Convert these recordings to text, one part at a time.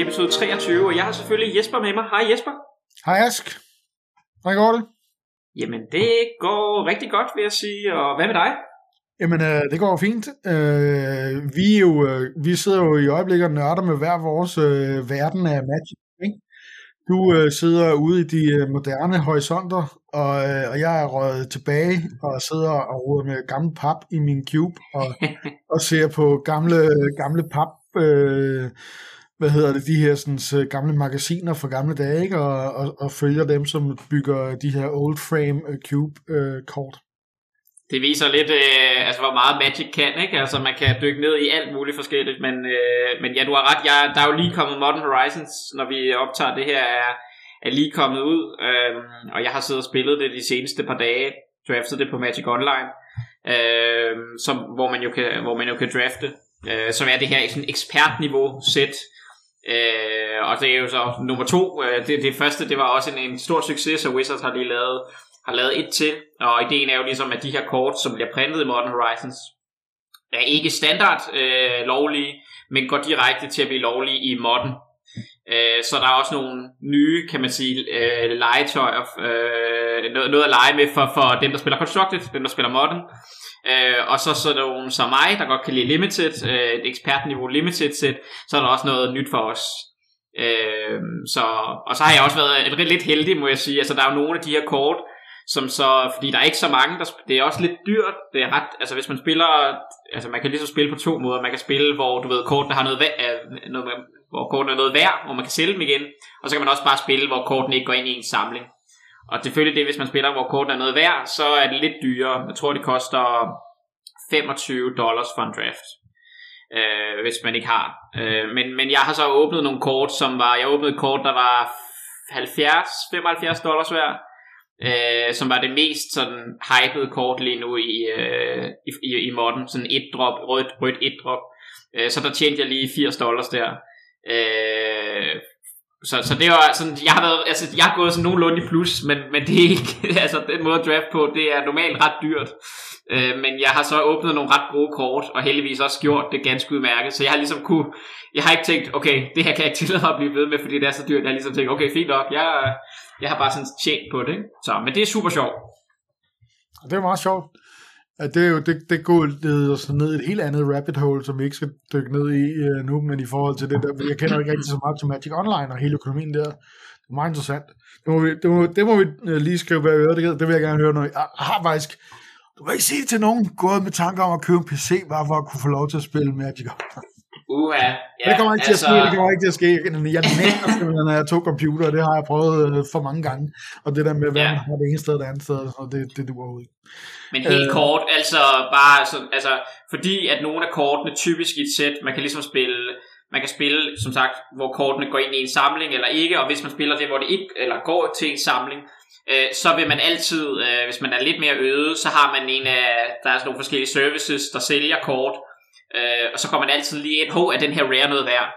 episode 23, og jeg har selvfølgelig Jesper med mig. Hej Jesper. Hej Ask. Hvordan går det? Jamen, det går rigtig godt, vil jeg sige. Og hvad med dig? Jamen, øh, det går fint. Øh, vi, er jo, øh, vi sidder jo i øjeblikket og nørder med hver vores øh, verden af Magic. Ikke? Du øh, sidder ude i de øh, moderne horisonter, og, øh, og jeg er røget tilbage og sidder og roder med gammel pap i min cube og, og ser på gamle, gamle pap, øh, hvad hedder det, de her sådan, gamle magasiner fra gamle dage, ikke? Og, og, og følger dem, som bygger de her old frame øh, cube øh, kort. Det viser lidt, øh, altså hvor meget Magic kan, ikke? Altså man kan dykke ned i alt muligt forskelligt, men, øh, men ja, du har ret. Jeg, der er jo lige kommet Modern Horizons, når vi optager det her, er, er lige kommet ud, øh, og jeg har siddet og spillet det de seneste par dage, draftet det på Magic Online, øh, som, hvor, man jo kan, hvor man jo kan drafte, øh, som er det her sådan ekspertniveau sæt, Øh, og det er jo så nummer to. Øh, det, det første, det var også en, en stor succes, så Wizards har lige lavet har lavet et til, og ideen er jo ligesom, at de her kort, som bliver printet i Modern Horizons, er ikke standard øh, lovlige, men går direkte til at blive lovlige i Modern. Øh, så der er også nogle nye, kan man sige, øh, legetøjer, øh, noget, noget at lege med for, for dem, der spiller Constructed, dem, der spiller Modern. Øh, og så, så er der nogle som mig, der godt kan lide Limited, øh, et ekspertniveau Limited set, så er der også noget nyt for os. Øh, så, og så har jeg også været lidt heldig, må jeg sige. Altså, der er jo nogle af de her kort, som så, fordi der er ikke så mange, der, det er også lidt dyrt, det er ret, altså hvis man spiller, altså man kan ligesom spille på to måder, man kan spille, hvor du ved, kortene har noget, øh, noget hvor kortene er noget værd, hvor man kan sælge dem igen, og så kan man også bare spille, hvor kortene ikke går ind i en samling. Og selvfølgelig det, hvis man spiller, hvor kortene er noget værd, så er det lidt dyrere. Jeg tror, det koster 25 dollars for en draft. Øh, hvis man ikke har. Øh, men, men jeg har så åbnet nogle kort, som var, jeg åbnede et kort, der var 70, 75 dollars værd, øh, som var det mest sådan hypede kort lige nu i, øh, i, i, i modden. Sådan et drop, rødt, rødt et drop. Øh, så der tjente jeg lige 80 dollars der. Øh, så, så det var sådan, jeg har været, altså jeg har gået sådan nogenlunde i plus, men, men det er ikke, altså den måde at draft på, det er normalt ret dyrt. Øh, men jeg har så åbnet nogle ret gode kort, og heldigvis også gjort det ganske udmærket, så jeg har ligesom kunne, jeg har ikke tænkt, okay, det her kan jeg ikke tillade mig at blive ved med, fordi det er så dyrt, jeg har ligesom tænkt, okay, fint nok, jeg, jeg har bare sådan tjent på det, ikke? så, men det er super sjovt. Det er meget sjovt. At det, er jo, det, det går leder så ned i et helt andet rabbit hole, som vi ikke skal dykke ned i uh, nu, men i forhold til det der, jeg kender ikke rigtig så meget til Magic Online og hele økonomien der. Det er meget interessant. Det må vi, det må, det må vi øh, lige skrive bag øret, det, det vil jeg gerne høre, når jeg, jeg har faktisk, du må ikke sige til nogen, gået med tanker om at købe en PC, bare for at kunne få lov til at spille Magic Online. Uha, ja, det kommer ikke altså... til at ske, det kommer ikke til at ske. Jeg nægter simpelthen, når jeg tog computer, det har jeg prøvet øh, for mange gange. Og det der med, hvad ja. man har det ene sted og det andet sted, og det, det duer ud. Men helt øh, kort, altså bare så, altså, fordi at nogle af kortene typisk i et sæt, man kan ligesom spille, man kan spille, som sagt, hvor kortene går ind i en samling eller ikke, og hvis man spiller det, hvor det ikke, eller går til en samling, øh, så vil man altid, øh, hvis man er lidt mere øde, så har man en af, der er sådan nogle forskellige services, der sælger kort, Øh, og så kommer man altid lige ind, hov, er den her rare noget værd?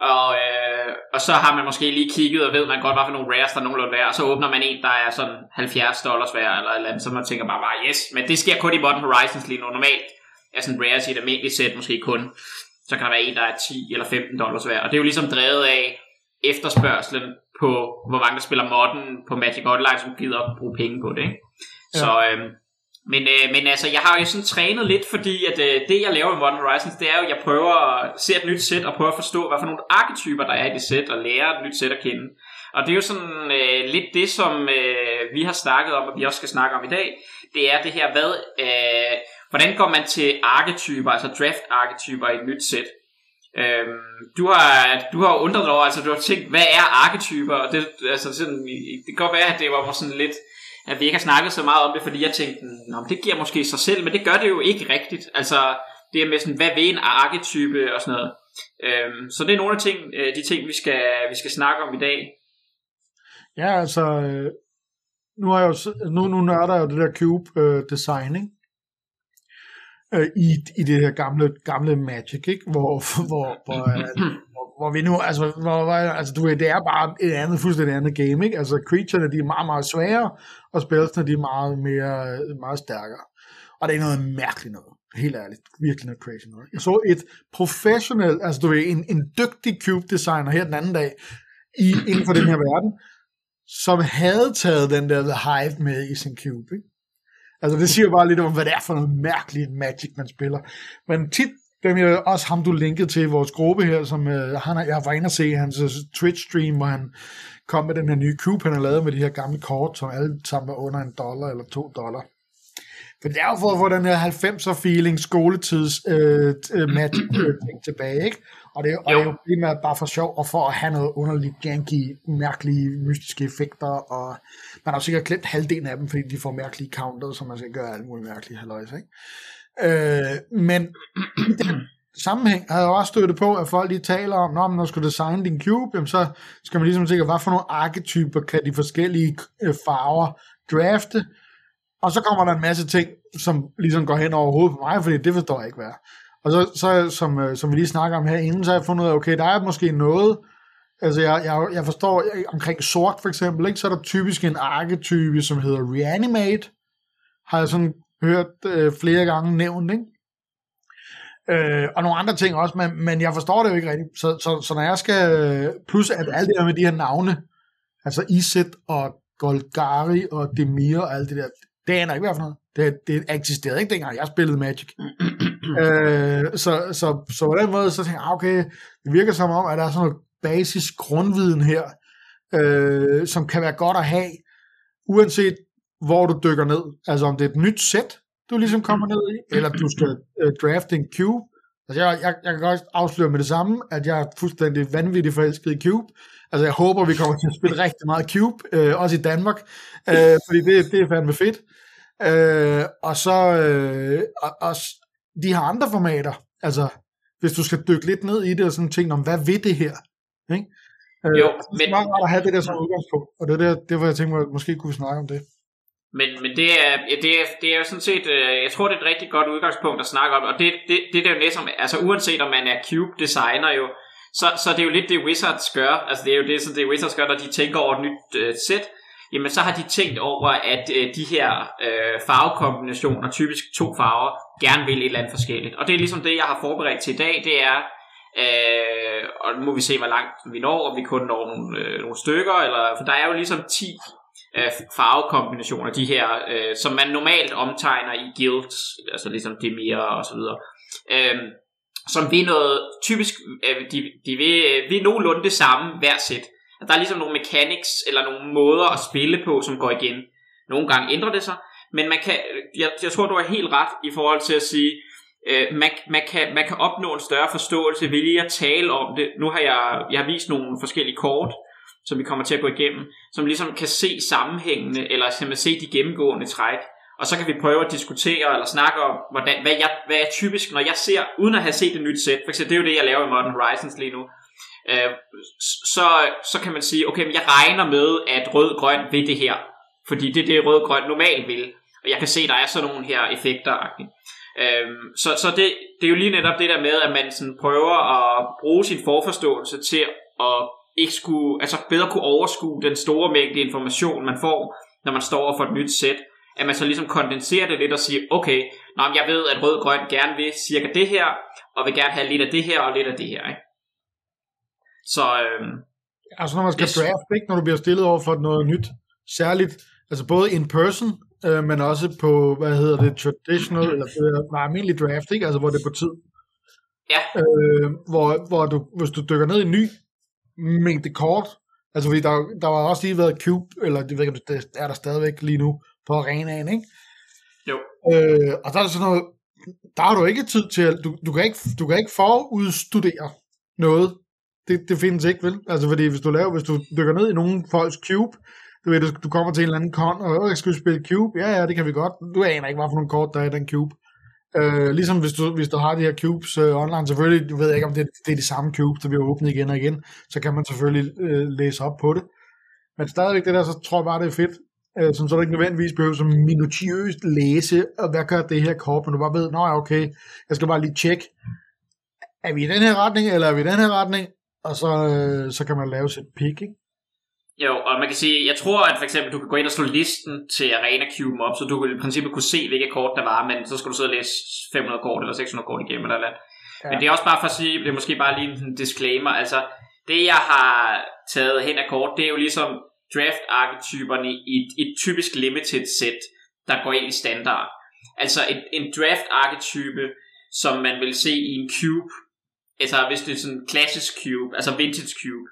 Og, øh, og så har man måske lige kigget og ved man godt, hvad for nogle rares der er nogenlunde værd, og så åbner man en, der er sådan 70 dollars værd, eller eller andet, så man tænker bare, bare yes, men det sker kun i Modern Horizons lige nu. Normalt er sådan rares i et almindeligt sæt måske kun, så kan der være en, der er 10 eller 15 dollars værd. Og det er jo ligesom drevet af efterspørgselen på, hvor mange der spiller modden på Magic Online, som gider at bruge penge på det. Ikke? Ja. Så, øh, men, øh, men altså, jeg har jo sådan trænet lidt, fordi at øh, det, jeg laver med Modern Horizons, det er jo, at jeg prøver at se et nyt sæt, og prøve at forstå, hvad for nogle arketyper, der er i det sæt, og lære et nyt sæt at kende. Og det er jo sådan øh, lidt det, som øh, vi har snakket om, og vi også skal snakke om i dag. Det er det her, hvad, øh, hvordan går man til arketyper, altså draft-arketyper i et nyt sæt? Øhm, du har du har undret dig over, altså du har tænkt, hvad er arketyper? Og det, altså sådan, det kan godt være, at det var sådan lidt at vi ikke har snakket så meget om det, fordi jeg tænkte, Nå, det giver måske sig selv, men det gør det jo ikke rigtigt. Altså, det er med sådan, hvad vil en arketype og sådan noget. Øhm, så det er nogle af ting, øh, de ting, vi skal, vi skal snakke om i dag. Ja, altså, øh, nu, er jeg jo, nu, nu nørder jeg jo det der cube øh, design, ikke? Øh, i, i det her gamle, gamle Magic, ikke? Hvor, hvor, hvor, hvor vi nu, altså, hvor, hvor, altså du ved, det er bare et andet, fuldstændig andet game, ikke? Altså, creaturene, de er meget, meget svære, og spillene, de er meget mere, meget stærkere. Og det er noget mærkeligt noget. Helt ærligt. Virkelig noget crazy noget. Jeg så et professionelt, altså du ved, en, en dygtig cube designer her den anden dag, i, inden for den her verden, som havde taget den der The Hive med i sin cube, ikke? Altså det siger bare lidt om, hvad det er for noget mærkeligt Magic, man spiller. Men tit, dem er også ham, du linkede til i vores gruppe her, som uh, han, jeg var inde og se hans uh, Twitch-stream, hvor han kom med den her nye cube, han har lavet med de her gamle kort, som alle sammen var under en dollar eller to dollar. For det er jo for at få den her 90'er feeling, skoletids øh, magic ting tilbage, ikke? Og det, er, og det er jo primært bare for sjov, og for at have noget underligt janky, mærkelige, mystiske effekter, og man har jo sikkert glemt halvdelen af dem, fordi de får mærkelige counter, så man skal gøre alle mulige mærkelige halvøjs, ikke? Øh, men i den sammenhæng har jeg også støttet på, at folk lige taler om, når man skal designe din cube, jamen så skal man ligesom tænke, hvad for nogle arketyper kan de forskellige øh, farver drafte, og så kommer der en masse ting, som ligesom går hen over hovedet på mig, fordi det forstår jeg ikke, hvad Og så, så som, øh, som vi lige snakker om her inden, så har jeg fundet ud af, okay, der er måske noget, altså jeg, jeg, jeg forstår øh, omkring sort for eksempel, ikke, så er der typisk en arketype, som hedder Reanimate, har jeg sådan hørt øh, flere gange nævnt, ikke? Øh, og nogle andre ting også, men, men jeg forstår det jo ikke rigtigt. Så, så, så når jeg skal, plus at alt det her med de her navne, altså Iset og Golgari og Demir og alt det der, det aner ikke, hvad for noget. Det, det eksisterede ikke dengang, jeg spillede Magic. øh, så, så, så på den måde, så tænkte jeg, ah, okay, det virker som om, at der er sådan noget basis grundviden her, øh, som kan være godt at have, uanset hvor du dykker ned. Altså om det er et nyt sæt, du ligesom kommer ned i, eller du skal øh, drafte en cube. Altså jeg, jeg, jeg kan godt afsløre med det samme, at jeg er fuldstændig vanvittig forelsket i cube. Altså jeg håber, vi kommer til at spille rigtig meget cube, øh, også i Danmark, øh, fordi det, det er fandme fedt. Øh, og så øh, og, og de har andre formater, altså hvis du skal dykke lidt ned i det og sådan tænke om, hvad vil det her? Ikke? Øh, jo, det er meget rart at have det der som udgangspunkt, og det er der, det var jeg tænkte mig, at måske kunne vi snakke om det. Men, men det, er, det, er, det er jo sådan set, øh, jeg tror det er et rigtig godt udgangspunkt at snakke om, og det, det, det er jo næsten, altså uanset om man er cube designer jo, så, så det er jo lidt det Wizards gør, altså det er jo det, sådan, det Wizards gør, når de tænker over et nyt øh, sæt, jamen så har de tænkt over, at øh, de her øh, farvekombinationer, typisk to farver, gerne vil et eller andet forskelligt. Og det er ligesom det, jeg har forberedt til i dag, det er, øh, og nu må vi se, hvor langt vi når, om vi kun når nogle, øh, nogle stykker, eller, for der er jo ligesom 10 øh, farvekombinationer, de her, øh, som man normalt omtegner i guilds, altså ligesom Demir og så videre. Øh, som vil noget, typisk, øh, de, de vil, øh, vil nogenlunde det samme hver sæt. At der er ligesom nogle mechanics, eller nogle måder at spille på, som går igen. Nogle gange ændrer det sig, men man kan, øh, jeg, jeg tror, du er helt ret i forhold til at sige, øh, man, man, kan, man kan opnå en større forståelse ved lige at tale om det. Nu har jeg, jeg har vist nogle forskellige kort, som vi kommer til at gå igennem, som ligesom kan se sammenhængende, eller simpelthen se de gennemgående træk. Og så kan vi prøve at diskutere eller snakke om, hvordan, hvad, jeg, hvad jeg typisk, når jeg ser, uden at have set et nyt sæt, for eksempel, det er jo det, jeg laver i Modern Horizons lige nu, øh, så, så kan man sige, okay, men jeg regner med, at rød-grøn vil det her, fordi det er det, rød-grøn normalt vil, og jeg kan se, der er sådan nogle her effekter. Øh, så så det, det er jo lige netop det der med, at man sådan prøver at bruge sin forforståelse til at ikke skulle, altså bedre kunne overskue den store mængde information, man får, når man står for et nyt sæt, at man så ligesom kondenserer det lidt og siger, okay, nå, jeg ved, at rød-grøn gerne vil cirka det her, og vil gerne have lidt af det her og lidt af det her. Ikke? Så, øhm, altså når man skal yes. draft, ikke, når du bliver stillet over for noget nyt, særligt, altså både in person, øh, men også på, hvad hedder det, traditional, eller nej, almindelig draft, ikke? altså hvor det er på tid. Ja. Øh, hvor, hvor du, hvis du dykker ned i en ny mængde kort, altså fordi der, der var også lige været cube, eller det ved ikke, det er der stadigvæk lige nu, på arenaen, ikke? Jo. Øh, og der er sådan noget, der har du ikke tid til, du, du, kan ikke, du kan ikke forudstudere noget. Det, det findes ikke, vel? Altså, fordi hvis du laver, hvis du dykker ned i nogen folks cube, du ved, du, kommer til en eller anden kon, og jeg skal spille cube, ja, ja, det kan vi godt. Du aner ikke, hvad for nogle kort, der er i den cube. Øh, ligesom hvis du, hvis du har de her cubes øh, online, selvfølgelig, du ved ikke, om det, det er de samme cubes, der bliver åbnet igen og igen, så kan man selvfølgelig øh, læse op på det. Men stadigvæk det der, så tror jeg bare, det er fedt, øh, som så du ikke nødvendigvis behøver som minutiøst læse, og hvad gør det her kort, men du bare ved, nå ja, okay, jeg skal bare lige tjekke, er vi i den her retning, eller er vi i den her retning, og så, øh, så kan man lave sit pick, ikke? Jo, og man kan sige, jeg tror, at for eksempel, du kan gå ind og slå listen til Arena Cube op, så du vil i princippet kunne se, hvilke kort der var, men så skal du sidde og læse 500 kort eller 600 kort igennem eller andet. Ja. Men det er også bare for at sige, det er måske bare lige en disclaimer, altså det jeg har taget hen af kort, det er jo ligesom draft-arketyperne i et, et typisk limited set, der går ind i standard. Altså et, en draft-arketype, som man vil se i en cube, altså hvis det er sådan en klassisk cube, altså vintage cube,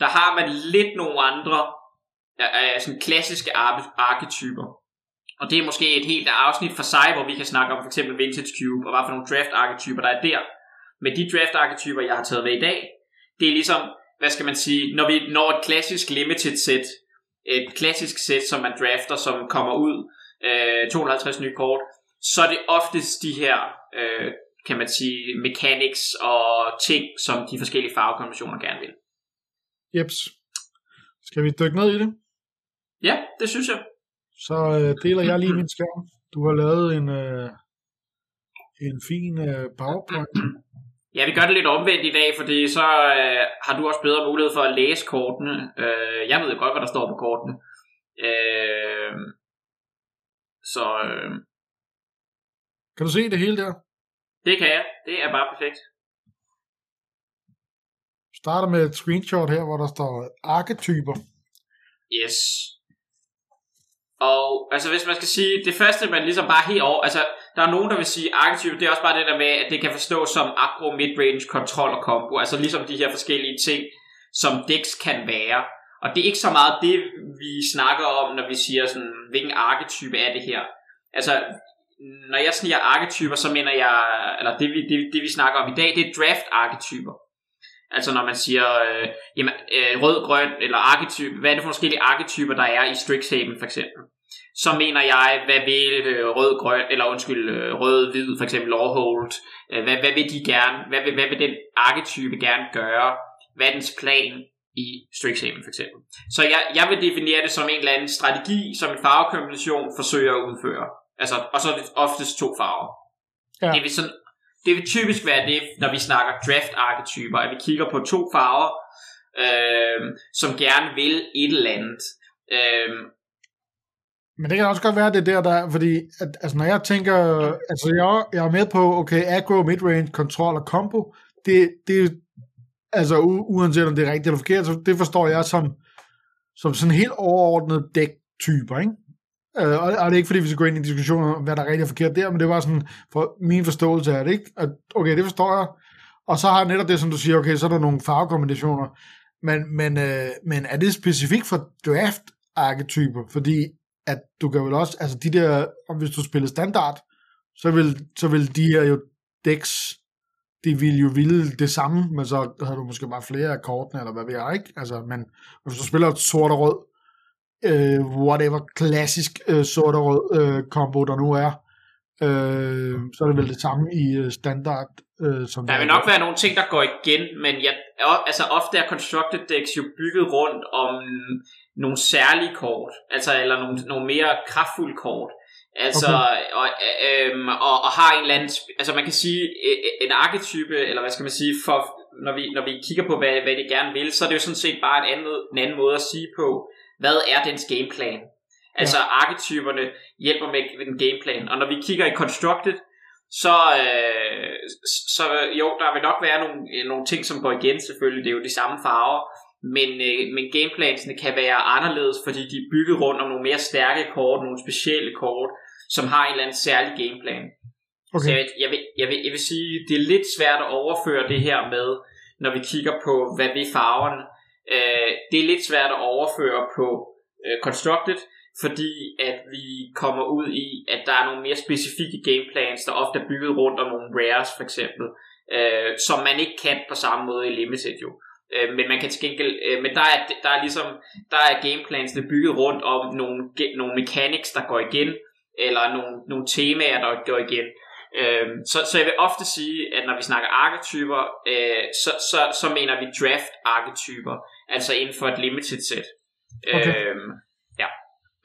der har man lidt nogle andre øh, sådan klassiske arketyper. Og det er måske et helt afsnit for sig, hvor vi kan snakke om for eksempel Vintage Cube, og hvad for nogle draft-arketyper, der er der. Men de draft-arketyper, jeg har taget med i dag, det er ligesom, hvad skal man sige, når vi når et klassisk limited set, et klassisk set, som man drafter, som kommer ud, øh, 250 nye kort, så er det oftest de her, øh, kan man sige, mechanics og ting, som de forskellige farvekombinationer gerne vil. Jeps. Skal vi dykke ned i det? Ja, det synes jeg. Så øh, deler jeg lige min skærm. Du har lavet en, øh, en fin øh, PowerPoint. Ja, vi gør det lidt omvendt i dag, fordi så øh, har du også bedre mulighed for at læse kortene. Øh, jeg ved godt, hvad der står på kortene. Øh, så... Øh, kan du se det hele der? Det kan jeg. Det er bare perfekt starter med et screenshot her, hvor der står arketyper. Yes. Og altså hvis man skal sige, det første man ligesom bare helt over, altså der er nogen der vil sige arketyper, det er også bare det der med, at det kan forstås som agro, midrange, kontrol og combo, altså ligesom de her forskellige ting, som decks kan være. Og det er ikke så meget det, vi snakker om, når vi siger sådan, hvilken arketype er det her. Altså, når jeg siger arketyper, så mener jeg, eller det vi, det, det vi snakker om i dag, det er draft-arketyper. Altså når man siger øh, jamen, øh, rød, grøn eller arketype, hvad er det for forskellige arketyper, der er i Strixhaven for eksempel? Så mener jeg, hvad vil øh, rød, grøn, eller undskyld, øh, rød, hvid, for eksempel Lawhold, øh, hvad, hvad vil de gerne, hvad vil, hvad vil den arketype gerne gøre? Hvad er dens plan i Strixhaven for eksempel? Så jeg, jeg vil definere det som en eller anden strategi, som en farvekombination forsøger at udføre. Altså, og så er det oftest to farver. Ja. Det vil sådan det vil typisk være det, når vi snakker draft-arketyper, at vi kigger på to farver, øh, som gerne vil et eller andet. Øh, men det kan også godt være, det der, der fordi at, altså, når jeg tænker, altså jeg, jeg er med på, okay, aggro, midrange, kontrol og combo, det, det altså u, uanset om det er rigtigt eller forkert, så det forstår jeg som, som sådan helt overordnet dæktyper, ikke? Øh, og, og det er ikke fordi, vi skal gå ind i diskussioner om, hvad der er rigtigt og forkert der, men det var sådan, for min forståelse af det, ikke? At, okay, det forstår jeg. Og så har netop det, som du siger, okay, så er der nogle farvekombinationer. Men, men, øh, men er det specifikt for draft-arketyper? Fordi at du kan vel også, altså de der, hvis du spiller standard, så vil, så vil de her jo decks, de vil jo ville det samme, men så har du måske bare flere af kortene, eller hvad ved jeg, ikke? Altså, men hvis du spiller sort og rød, øh, whatever klassisk øh, sort og rød øh, combo, der nu er, øh, så er det vel det samme i øh, standard. Øh, som der vil nok være nogle ting, der går igen, men jeg, altså ofte er constructed decks jo bygget rundt om nogle særlige kort, altså eller nogle, nogle mere kraftfulde kort. Altså, okay. og, øhm, og, og har en eller anden, altså man kan sige, en arketype, eller hvad skal man sige, for, når vi, når vi kigger på, hvad, hvad de gerne vil, så er det jo sådan set bare en anden, en anden måde at sige på, hvad er dens gameplan? Altså ja. arketyperne hjælper med den gameplan. Og når vi kigger i Constructed, så, øh, så jo, der vil nok være nogle, nogle ting, som går igen selvfølgelig. Det er jo de samme farver. Men, øh, men gameplansene kan være anderledes, fordi de er bygget rundt om nogle mere stærke kort, nogle specielle kort, som har en eller anden særlig gameplan. Okay. Så jeg, jeg, vil, jeg, vil, jeg vil sige, det er lidt svært at overføre det her med, når vi kigger på, hvad vi farverne Øh, det er lidt svært at overføre på øh, Constructed, fordi at vi kommer ud i, at der er nogle mere specifikke gameplans, der ofte er bygget rundt om nogle rares for eksempel, øh, som man ikke kan på samme måde i Limited jo. Øh, men man kan til gengæld, øh, men der er, der er ligesom, der er gameplansene bygget rundt om nogle, nogle mechanics, der går igen, eller nogle, nogle temaer, der går igen. Øh, så, så jeg vil ofte sige, at når vi snakker arketyper, øh, så, så, så mener vi draft arketyper altså inden for et limited set. Okay. Øhm, ja.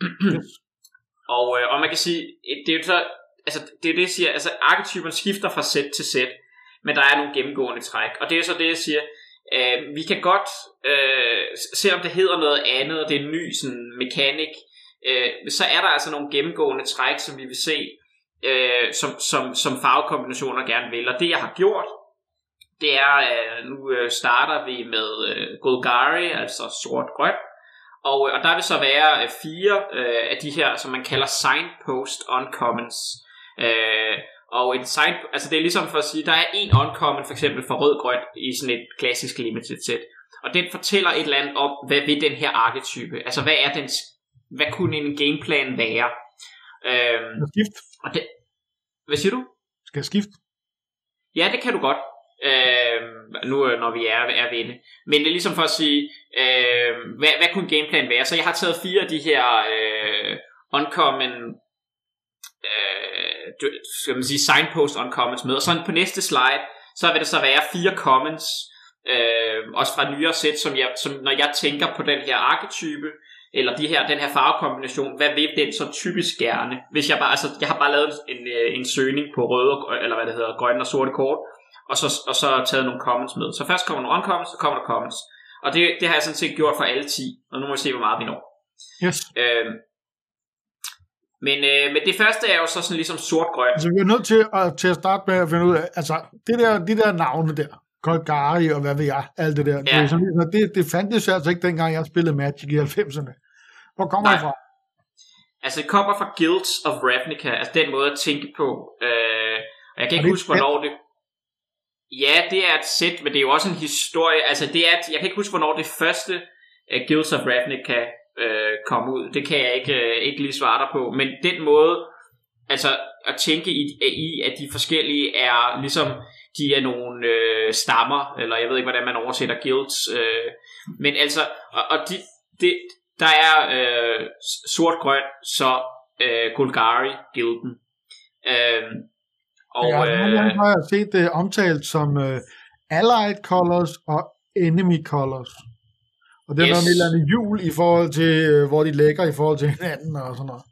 og, øh, og man kan sige, det er jo så, altså det er det, jeg siger, altså arketypen skifter fra sæt til sæt, men der er nogle gennemgående træk, og det er så det, jeg siger, øh, vi kan godt, øh, selvom det hedder noget andet, og det er en ny sådan, mekanik, øh, så er der altså nogle gennemgående træk, som vi vil se, øh, som, som, som farvekombinationer gerne vil. Og det jeg har gjort, det er, øh, nu øh, starter vi med øh, Golgari, altså sort-grøn, og, øh, og der vil så være øh, fire øh, af de her, som man kalder signpost uncommons. Øh, og en sign, altså det er ligesom for at sige, der er en uncommon for eksempel for rød-grøn i sådan et klassisk limited set. Og den fortæller et eller andet om, hvad vil den her arketype? Altså hvad er den, hvad kunne en gameplan være? Øhm, skift. Og det, hvad siger du? Skal jeg skifte? Ja, det kan du godt. Øhm, øh, nu når vi er, er ved det. Men det er ligesom for at sige, øh, hvad, hvad kunne gameplan være? Så jeg har taget fire af de her øh, uncommon øh, skal man sige, signpost uncommons med. Og så på næste slide, så vil det så være fire commons, øh, også fra nyere sæt, som, jeg, som når jeg tænker på den her arketype, eller de her, den her farvekombination, hvad vil den så typisk gerne? Hvis jeg bare, altså, jeg har bare lavet en, øh, en søgning på røde, eller hvad det hedder, grønne og sorte kort, og så, og så taget nogle comments med. Så først kommer nogle uncomments, så kommer der comments. Og det, det har jeg sådan set gjort for alle 10, og nu må vi se, hvor meget vi når. Yes. Øhm, men, øh, men det første er jo så sådan ligesom sort-grøn. Altså vi er nødt til at, til at starte med at finde ud af, altså det der, de der navne der, Golgari og hvad ved jeg, alt det der, ja. det, er sådan, det, det fandtes altså ikke dengang jeg spillede Magic i 90'erne. Hvor kommer det fra? Altså det kommer fra Guilds of Ravnica, altså den måde at tænke på. Øh, og jeg kan ikke huske, hvornår det... Ja, det er et sæt, men det er jo også en historie. Altså det er, jeg kan ikke huske, hvornår det første uh, Guilds of Ravnica uh, kom ud. Det kan jeg ikke, uh, ikke lige svare dig på. Men den måde, altså at tænke i, i at de forskellige er ligesom, de er nogle uh, stammer, eller jeg ved ikke, hvordan man oversætter guilds. Uh, men altså, og, og de, det, der er uh, sort-grøn, så uh, Golgari-gilden. Uh, og, ja, øh, har jeg set det omtalt som uh, Allied Colors og Enemy Colors. Og det er yes. noget med et eller andet jul i forhold til, hvor de lægger i forhold til hinanden og sådan noget.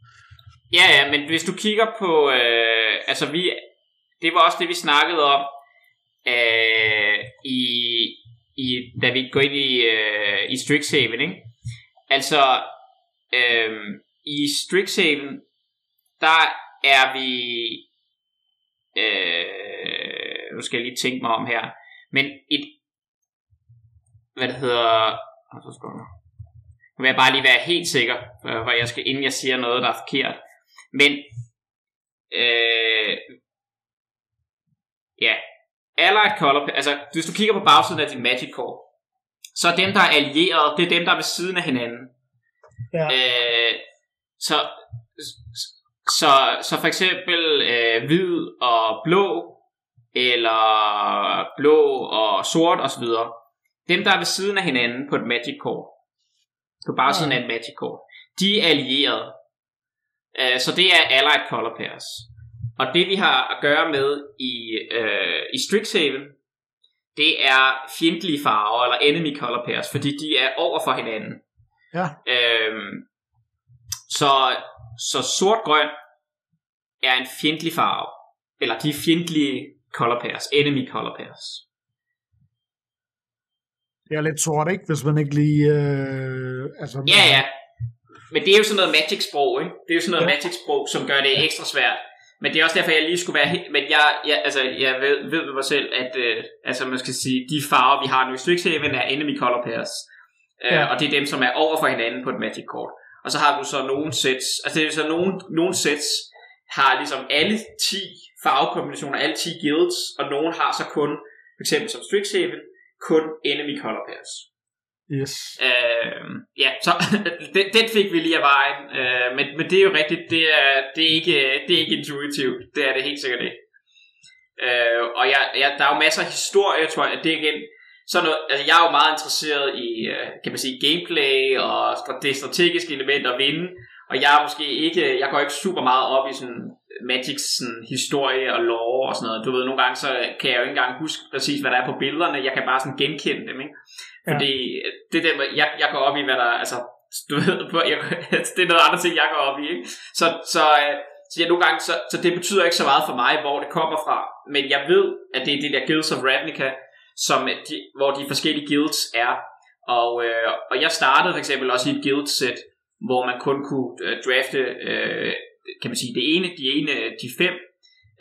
Ja, ja, men hvis du kigger på, uh, altså vi, det var også det, vi snakkede om uh, i, i, da vi går ind i, uh, i Strixhaven, ikke? Altså, uh, i Strixhaven, der er vi Øh, nu skal jeg lige tænke mig om her. Men et, hvad det hedder, nu vil jeg bare lige være helt sikker, for jeg skal, inden jeg siger noget, der er forkert. Men, øh, ja, Allied Color, altså hvis du kigger på bagsiden af din Magic Core, så dem, der er allieret, det er dem, der er ved siden af hinanden. Ja. Øh, så, så, så for eksempel øh, hvid og blå, eller blå og sort osv. Dem, der er ved siden af hinanden på et Magic kort, på bagsiden ja. af et Magic kort, de er allierede. Øh, så det er Allied Color Pairs. Og det vi har at gøre med i, øh, i Strixhaven, det er fjendtlige farver, eller enemy color pairs, fordi de er over for hinanden. Ja. Øhm, så så sort-grøn er en fjendtlig farve. Eller de fjendtlige color pairs. Enemy color pairs. Det er lidt sort, ikke? Hvis man ikke lige... Øh, altså, ja, ja. Men det er jo sådan noget Magic-sprog, ikke? Det er jo sådan noget ja. Magic-sprog, som gør det ekstra svært. Men det er også derfor, jeg lige skulle være helt... Men jeg, jeg, altså, jeg ved, ved med mig selv, at øh, altså, man skal sige, de farver, vi har nu i Strixhaven, er enemy color pairs. Øh, ja. Og det er dem, som er over for hinanden på et Magic-kort. Og så har du så nogle sets, altså det er så nogle, nogle sets har ligesom alle 10 farvekombinationer, alle 10 guilds, og nogen har så kun, for eksempel som Strixhaven, kun enemy color pairs. Yes. Øh, ja, så den, den fik vi lige af vejen, øh, men, men det er jo rigtigt, det er, det er, ikke, det er ikke intuitivt, det er det helt sikkert ikke. Øh, og jeg, jeg, der er jo masser af historie, tror jeg, det er igen, så noget, altså jeg er jo meget interesseret i, øh, kan man sige, gameplay og det strategiske element at vinde, og jeg er måske ikke, jeg går ikke super meget op i sådan Magics sådan, historie og lore og sådan noget. Du ved, nogle gange så kan jeg jo ikke engang huske præcis, hvad der er på billederne. Jeg kan bare sådan genkende dem, ikke? Fordi ja. det er der, jeg, jeg går op i, hvad der altså, du ved, jeg, det er noget andet ting, jeg går op i, ikke? Så, så, øh, så jeg nogle gange, så, så det betyder ikke så meget for mig, hvor det kommer fra. Men jeg ved, at det er det der Guilds of Ravnica, som de, hvor de forskellige guilds er. Og, øh, og jeg startede for eksempel også i et guild set, hvor man kun kunne øh, drafte, øh, kan man sige, det ene, de ene, de fem.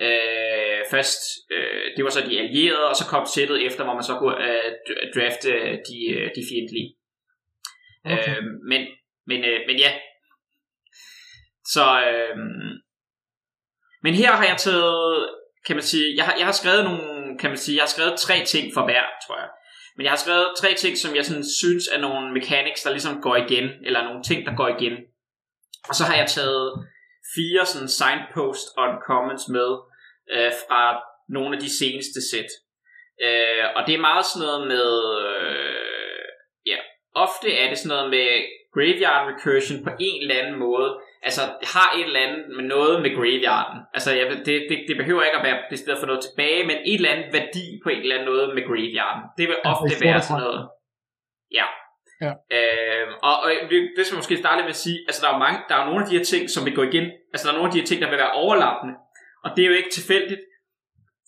Øh, først, øh, det var så de allierede, og så kom sættet efter, hvor man så kunne øh, drafte de, øh, de fjendtlige. Okay. Øh, men, men, øh, men ja, så, øh, men her har jeg taget, kan man sige, jeg har, jeg har skrevet nogle, kan man sige, jeg har skrevet tre ting for hver, tror jeg. Men jeg har skrevet tre ting, som jeg sådan synes er nogle mechanics, der ligesom går igen, eller nogle ting, der går igen. Og så har jeg taget fire sådan signpost on comments med øh, fra nogle af de seneste sæt. Øh, og det er meget sådan noget med, øh, ja, ofte er det sådan noget med graveyard recursion på en eller anden måde, altså har et eller andet med noget med graveyarden. Altså jeg, det, det, det behøver ikke at være det sted for noget tilbage, men et eller andet værdi på en eller anden måde med graveyarden. Det vil ofte ja, være sådan noget. Ja. Ja. Øhm, og, og det, det skal måske starte med at sige, altså der er, mange, der er nogle af de her ting, som vil gå igen. Altså der er nogle af de her ting, der vil være overlappende. Og det er jo ikke tilfældigt,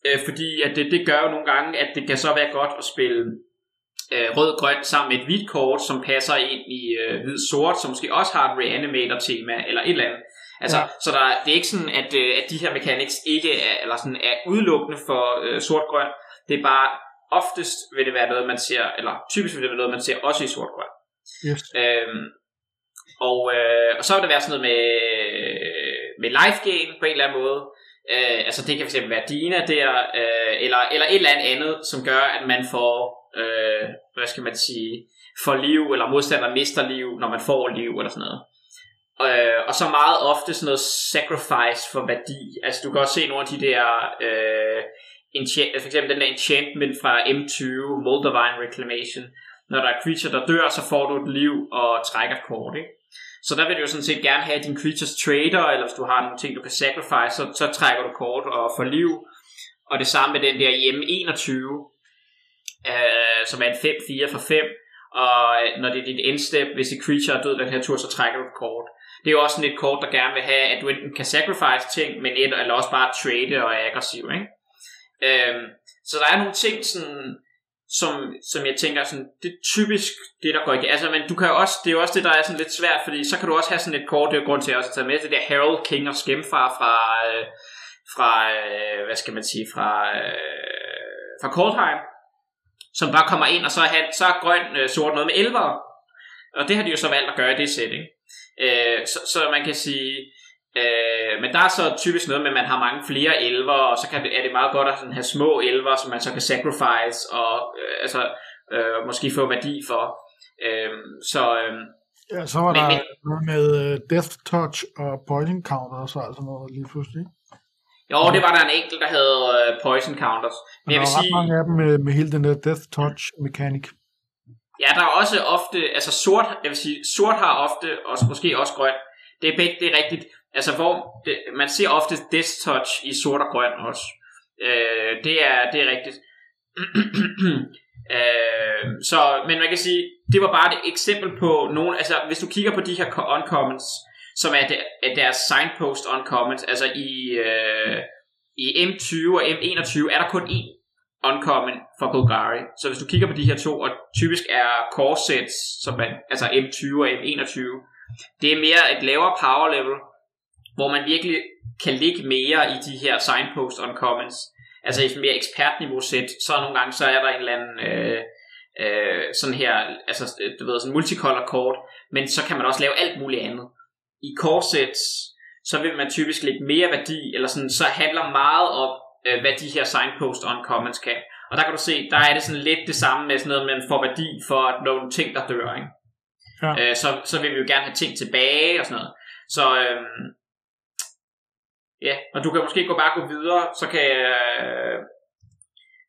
øh, fordi at det, det gør jo nogle gange, at det kan så være godt at spille øh, rød-grøn sammen med et hvidt kort, som passer ind i øh, hvid-sort, som måske også har et reanimator-tema, eller et eller andet. Altså, ja. så der, det er ikke sådan, at, øh, at de her mechanics ikke er, eller sådan, er udelukkende for øh, sort-grøn. Det er bare, oftest vil det være noget, man ser, eller typisk vil det være noget, man ser også i sort-grøn. Yes. Øhm, og, øh, og så vil det være sådan noget med, med life gain på en eller anden måde. Øh, altså det kan fx være Dina der, øh, eller, eller et eller andet, som gør, at man får øh, hvad skal man sige, får liv, eller modstander mister liv, når man får liv, eller sådan noget. Øh, og så meget ofte sådan noget sacrifice for værdi. Altså du kan også se nogle af de der, øh, enchant, for eksempel den der enchantment fra M20, Moldavine Reclamation. Når der er creature, der dør, så får du et liv og trækker et kort, ikke? Så der vil du jo sådan set gerne have din creatures trader, eller hvis du har nogle ting, du kan sacrifice, så, så trækker du kort og får liv. Og det samme med den der hjemme 21, øh, som er en 5-4 for 5, og øh, når det er dit endstep, hvis et creature er død den her tur, så trækker du et kort. Det er jo også sådan et kort, der gerne vil have, at du enten kan sacrifice ting, men et, eller også bare trade og er aggressiv, ikke? Øhm, så der er nogle ting, sådan, som, som jeg tænker, sådan, det er typisk det, der går ikke. Altså, men du kan jo også, det er jo også det, der er sådan lidt svært, fordi så kan du også have sådan et kort, det er grund til at også tage med, det der Harold King og Skemfar fra, øh, fra øh, hvad skal man sige, fra, øh, fra Coldheim, som bare kommer ind, og så er, han, så er grøn øh, sort noget med elver. Og det har de jo så valgt at gøre i det sæt, ikke? Øh, så, så man kan sige, øh, men der er så typisk noget med, at man har mange flere elver, og så kan det, er det meget godt at sådan have små elver, som man så kan sacrifice, og øh, altså, øh, måske få værdi for. Øh, så, øh, ja, så var men, der men, noget med uh, Death Touch og Poison Counter, og så altså noget lige pludselig. Jo, det var der en enkelt, der havde uh, poison counters. Men jeg vil sige... mange af dem med, med hele den der death touch mekanik. Ja, der er også ofte, altså sort, jeg vil sige, sort har ofte, og måske også grøn. Det er begge, det er rigtigt. Altså, hvor det, man ser ofte death touch i sort og grøn også. Øh, det, er, det er rigtigt. øh, så, men man kan sige, det var bare et eksempel på nogle, altså hvis du kigger på de her uncommons, som er, der, er deres signpost on comments. Altså i, øh, i M20 og M21 er der kun én uncommon for Golgari. Så hvis du kigger på de her to, og typisk er core sets, som man, altså M20 og M21, det er mere et lavere power level, hvor man virkelig kan ligge mere i de her signpost on comments. Altså i et mere ekspertniveau sæt, så nogle gange så er der en eller anden øh, øh, sådan her, altså du ved, sådan multicolor kort, men så kan man også lave alt muligt andet i corsets, så vil man typisk lægge mere værdi, eller sådan, så handler meget om, øh, hvad de her signpost on comments kan. Og der kan du se, der er det sådan lidt det samme med sådan noget, man får værdi for nogle ting, der dør, ikke? Ja. Øh, så, så vil vi jo gerne have ting tilbage og sådan noget. Så øhm, ja, og du kan måske gå bare gå videre, så kan jeg...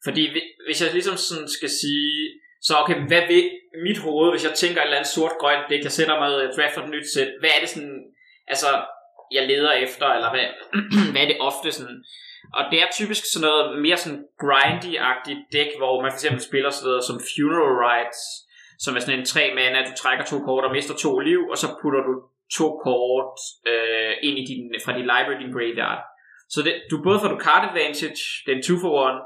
Fordi hvis jeg ligesom sådan skal sige, så okay, hvad vil mit hoved, hvis jeg tænker et eller andet sort-grønt det jeg sætter mig og drafter et nyt sæt, hvad er det sådan, altså, jeg leder efter, eller hvad, hvad er det ofte sådan, og det er typisk sådan noget mere sådan grindy-agtigt dæk, hvor man for eksempel spiller sådan noget som Funeral Rites, som er sådan en tre mana, du trækker to kort og mister to liv, og så putter du to kort øh, ind i din, fra din library, din graveyard. Så det, du både får du card advantage, den 2 for 1,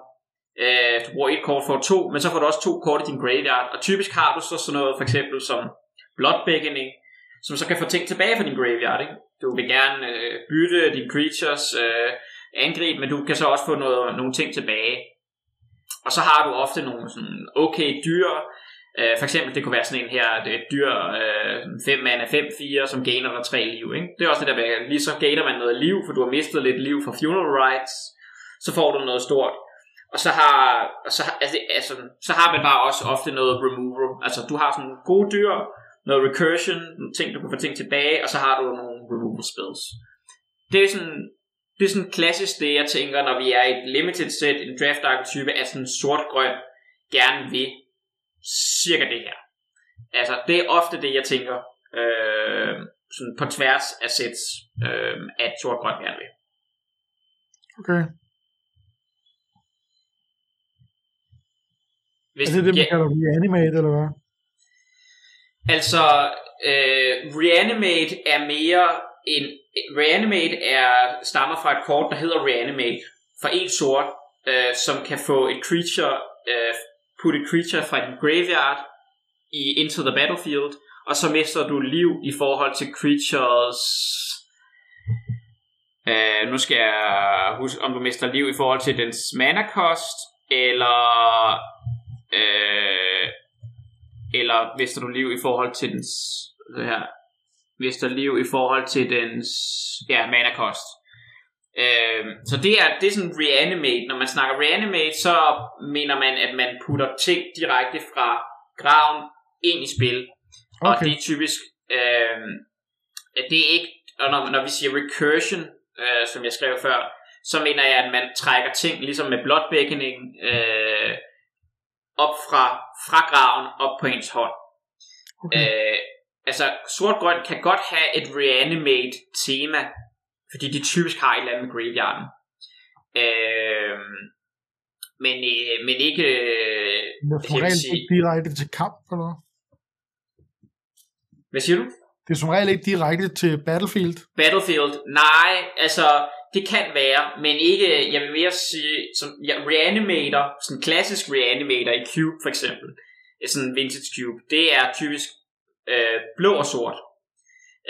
Øh, du bruger et kort for to, men så får du også to kort i din graveyard. Og typisk har du så sådan noget for eksempel som Blood Beckoning, som så kan få ting tilbage fra din graveyard. Ikke? Du vil gerne øh, bytte dine creatures øh, angreb, men du kan så også få noget, nogle ting tilbage. Og så har du ofte nogle sådan okay dyr, øh, for eksempel det kunne være sådan en her, et dyr 5 øh, mana 5-4, som gainer dig 3 liv. Ikke? Det er også det der med, lige så gainer man noget liv, for du har mistet lidt liv fra funeral rites, så får du noget stort. Og så har, og så, altså, altså, så har man bare også ofte noget removal. Altså du har sådan gode dyr, noget recursion, ting, du kan få ting tilbage, og så har du nogle removal spells. Det er sådan, det er sådan klassisk det, jeg tænker, når vi er i et limited set, en draft archetype er sådan sort-grøn, gerne vil cirka det her. Altså, det er ofte det, jeg tænker, øh, sådan på tværs af sets, øh, at sort-grøn gerne vil. Okay. Hvis, er det det, man ja, kalder reanimate, eller hvad? Altså, øh, Reanimate er mere en... Reanimate er, stammer fra et kort, der hedder Reanimate, for en sort, øh, som kan få et creature, øh, put et creature fra din graveyard i into the battlefield, og så mister du liv i forhold til creatures... Øh, nu skal jeg huske, om du mister liv i forhold til dens mana cost, eller øh, eller mister du liv i forhold til dens det her, mister liv i forhold til dens ja, mana cost. Øh, så det er, det er sådan reanimate. Når man snakker reanimate, så mener man, at man putter ting direkte fra graven ind i spil. Okay. Og det er typisk, øh, det er ikke, og når, når vi siger recursion, øh, som jeg skrev før, så mener jeg, at man trækker ting, ligesom med blood beckoning, øh, op fra, fra graven op på ens hånd. Okay. Øh, altså, sort-grøn kan godt have et reanimate tema, fordi de typisk har et eller andet med graveyarden. Øh, men, øh, men ikke... Øh, er som regel sige- ikke direkte til kamp, eller hvad? Hvad siger du? Det er som regel ikke direkte til Battlefield. Battlefield? Nej, altså, det kan være, men ikke, jeg vil mere sige, som ja, reanimator, sådan klassisk reanimator i Cube for eksempel, sådan en vintage Cube, det er typisk øh, blå og sort.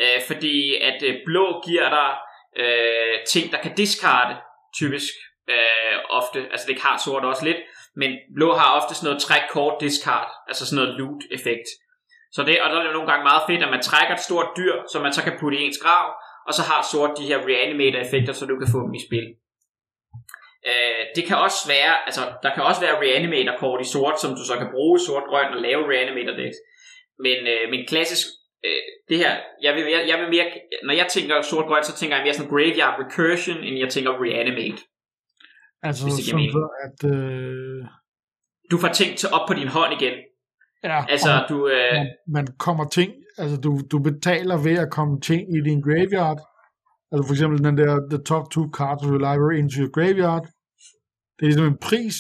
Øh, fordi at øh, blå giver dig øh, ting, der kan discarde, typisk øh, ofte, altså det har sort også lidt, men blå har ofte sådan noget træk kort discard, altså sådan noget loot effekt. Så det, og der er det nogle gange meget fedt, at man trækker et stort dyr, som man så kan putte i ens grav, og så har sort de her reanimator-effekter, så du kan få dem i spil. Øh, det kan også være, altså der kan også være reanimator-kort i sort, som du så kan bruge i sort-grøn og lave reanimator-decks. Men, øh, men klassisk, øh, det her, jeg vil, jeg, jeg vil mere, når jeg tænker sort-grøn, så tænker jeg mere sådan graveyard recursion, end jeg tænker reanimate. Altså sådan mening. så, at... Øh, Du får ting til op på din hånd igen. ja, Altså, og du, øh, man, man kommer ting... Altså, du, du betaler ved at komme ting i din graveyard. Altså for eksempel den der, the top two cards of your library into your graveyard. Det er ligesom en pris,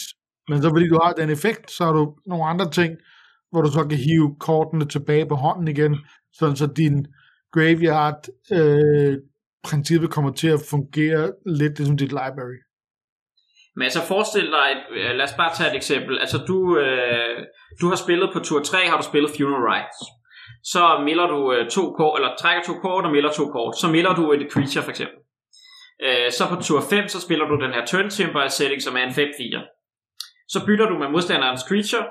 men så fordi du har den effekt, så har du nogle andre ting, hvor du så kan hive kortene tilbage på hånden igen, sådan så din graveyard øh, princippet kommer til at fungere lidt ligesom dit library. Men altså forestil dig, et, lad os bare tage et eksempel. Altså du, øh, du har spillet på tur 3, har du spillet Funeral Rites. Så melder du øh, to kort, eller trækker to kort og melder to kort. Så melder du et creature for eksempel. Øh, så på tur 5, så spiller du den her Turn Timber setting, som er en 5-4. Så bytter du med modstanderens creature.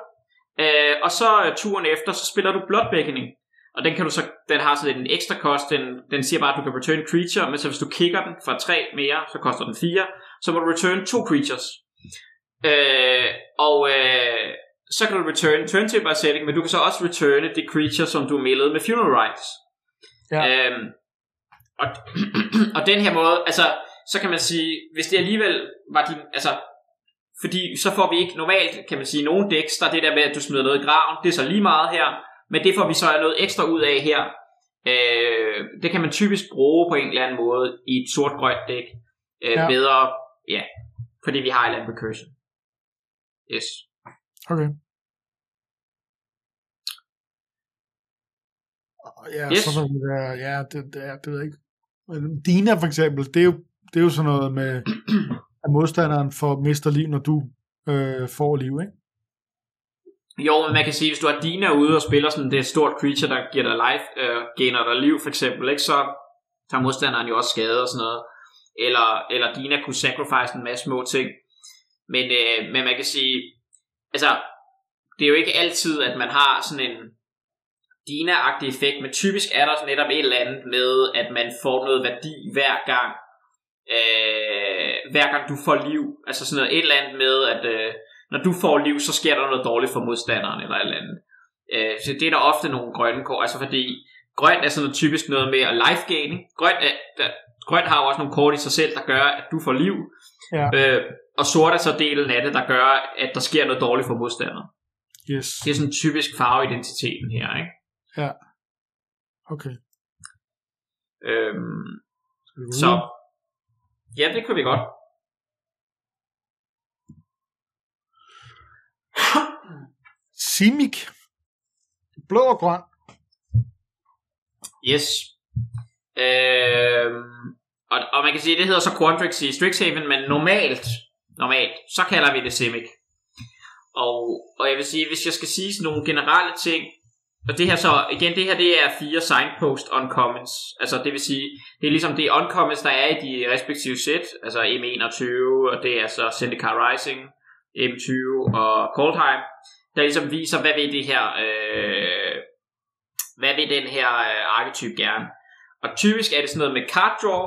Øh, og så øh, turen efter, så spiller du Blood Beckoning. Og den, kan du så, den har så lidt en ekstra kost. Den, den siger bare, at du kan return creature, men så hvis du kicker den fra 3 mere, så koster den 4 så må du return to creatures. Øh, og øh, så kan du return turntable setting, men du kan så også returne det creature, som du meldede med funeral rites. Ja. Øhm, og, og den her måde, altså, så kan man sige, hvis det alligevel var din, altså, fordi så får vi ikke normalt, kan man sige, nogen decks, der er det der med, at du smider noget i graven, det er så lige meget her, men det får vi så noget ekstra ud af her. Øh, det kan man typisk bruge på en eller anden måde i et sort-grønt dæk. Øh, Ja. Bedre, ja, fordi vi har et eller andet recursion. Yes. Okay. Ja, Yes. yes. så vil det være, ja, det, det, er, det ved jeg ikke. Dina for eksempel, det er jo, det er jo sådan noget med, at modstanderen får mister liv, når du øh, får liv, ikke? Jo, men man kan sige, hvis du har Dina ude og spiller sådan det stort creature, der giver dig life, øh, gener dig liv for eksempel, ikke, så tager modstanderen jo også skade og sådan noget. Eller, eller Dina kunne sacrifice en masse små ting. Men, øh, men man kan sige, altså, det er jo ikke altid, at man har sådan en Dina-agtig effekt, men typisk er der netop et eller andet med, at man får noget værdi hver gang, øh, hver gang du får liv. Altså sådan noget, et eller andet med, at øh, når du får liv, så sker der noget dårligt for modstanderen eller et eller andet. Øh, så det er der ofte nogle grønne kort, altså fordi grøn er sådan noget typisk noget med at life gain. Grøn, er, der, grøn har jo også nogle kort i sig selv, der gør, at du får liv. Ja. Øh, og sort er så delen af det, der gør, at der sker noget dårligt for modstanderen. Yes. Det er sådan typisk farveidentiteten her, ikke? Ja. Okay. Øhm, så? Ja, det kunne vi godt. Simic. Blå og grøn. Yes. Øhm, og, og man kan sige, at det hedder så Quandrix i Strixhaven, men normalt, normalt, så kalder vi det Simic. Og, og jeg vil sige, hvis jeg skal sige sådan nogle generelle ting, og det her så, igen, det her det er fire signpost uncommons. Altså det vil sige, det er ligesom det uncommons, der er i de respektive sæt, altså M21, og det er så Syndicate Rising, M20 og Coldheim, der ligesom viser, hvad vil det her, øh, hvad vil den her øh, arketype gerne. Og typisk er det sådan noget med card draw,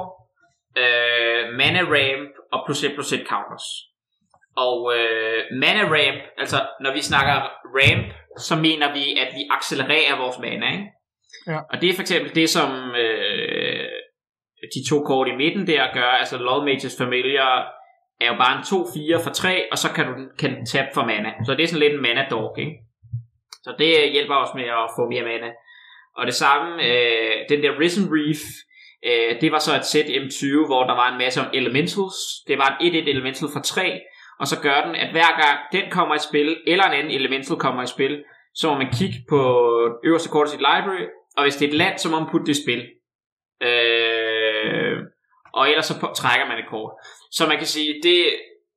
øh, mana ramp og plus 1 plus 1 counters. Og øh, mana ramp, altså når vi snakker ramp, så mener vi, at vi accelererer vores mana, ikke? Ja. Og det er for eksempel det, som øh, de to kort i midten der gør, altså Lord Mages Familiar er jo bare en 2-4 for 3, og så kan du kan den tabe for mana. Så det er sådan lidt en mana dog, ikke? Så det hjælper os med at få mere mana. Og det samme, øh, den der Risen Reef, øh, det var så et sæt M20, hvor der var en masse om elementals. Det var et 1-1 elemental for 3, og så gør den, at hver gang den kommer i spil, eller en anden elemental kommer i spil, så må man kigge på øverste kort af sit library, og hvis det er et land, så må man putte det i spil. Øh, og ellers så trækker man et kort. Så man kan sige, det,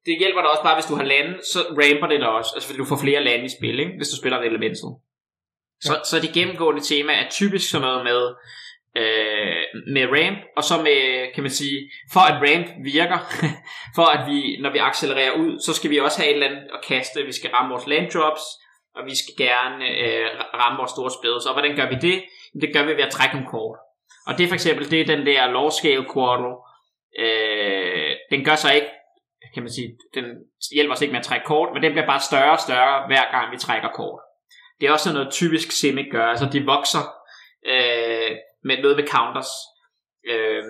det hjælper dig også bare, hvis du har lande, så ramper det dig også. Altså fordi du får flere lande i spil, ikke? hvis du spiller et elemental. Så, så det gennemgående tema er typisk sådan noget med, øh, med ramp, og så med, kan man sige, for at ramp virker, for at vi, når vi accelererer ud, så skal vi også have et eller andet at kaste, vi skal ramme vores land drops, og vi skal gerne øh, ramme vores store spædes. Og hvordan gør vi det? Det gør vi ved at trække en kort. Og det er for eksempel, det er den der law scale quarter. Øh, den gør så ikke, kan man sige, den hjælper os ikke med at trække kort, men den bliver bare større og større, hver gang vi trækker kort. Det er også sådan noget typisk Simic gør, altså de vokser øh, med noget med counters. Øh,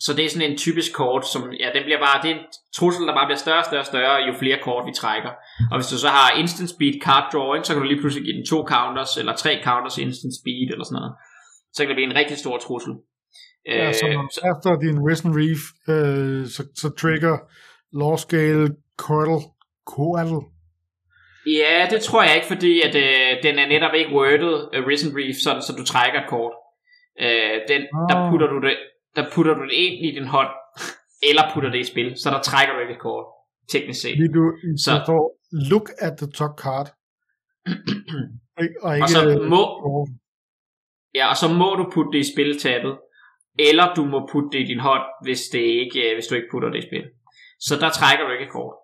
så det er sådan en typisk kort, som, ja, den bliver bare, det er en trussel, der bare bliver større og større og større, jo flere kort vi trækker. Og hvis du så har instant speed card drawing, så kan du lige pludselig give den to counters, eller tre counters instant speed, eller sådan noget. Så kan det blive en rigtig stor trussel. Ja, så Øh, efter din Risen Reef, øh, så, så trigger Law Scale Coddle. Coddle. Ja, det tror jeg ikke, fordi at, øh, den er netop ikke worded, uh, Risen Reef, sådan, så du trækker et kort. Øh, den, der, Ah. putter du det, der putter du det ind i din hånd, eller putter det i spil, så der trækker du ikke et kort, teknisk set. Fordi du, Så- står, look at the top card. Og ikke Og så må, ja, og så må du putte det i spiltabet, eller du må putte det i din hånd, hvis, det ikke, øh, hvis du ikke putter det i spil. Så der trækker du ikke et kort.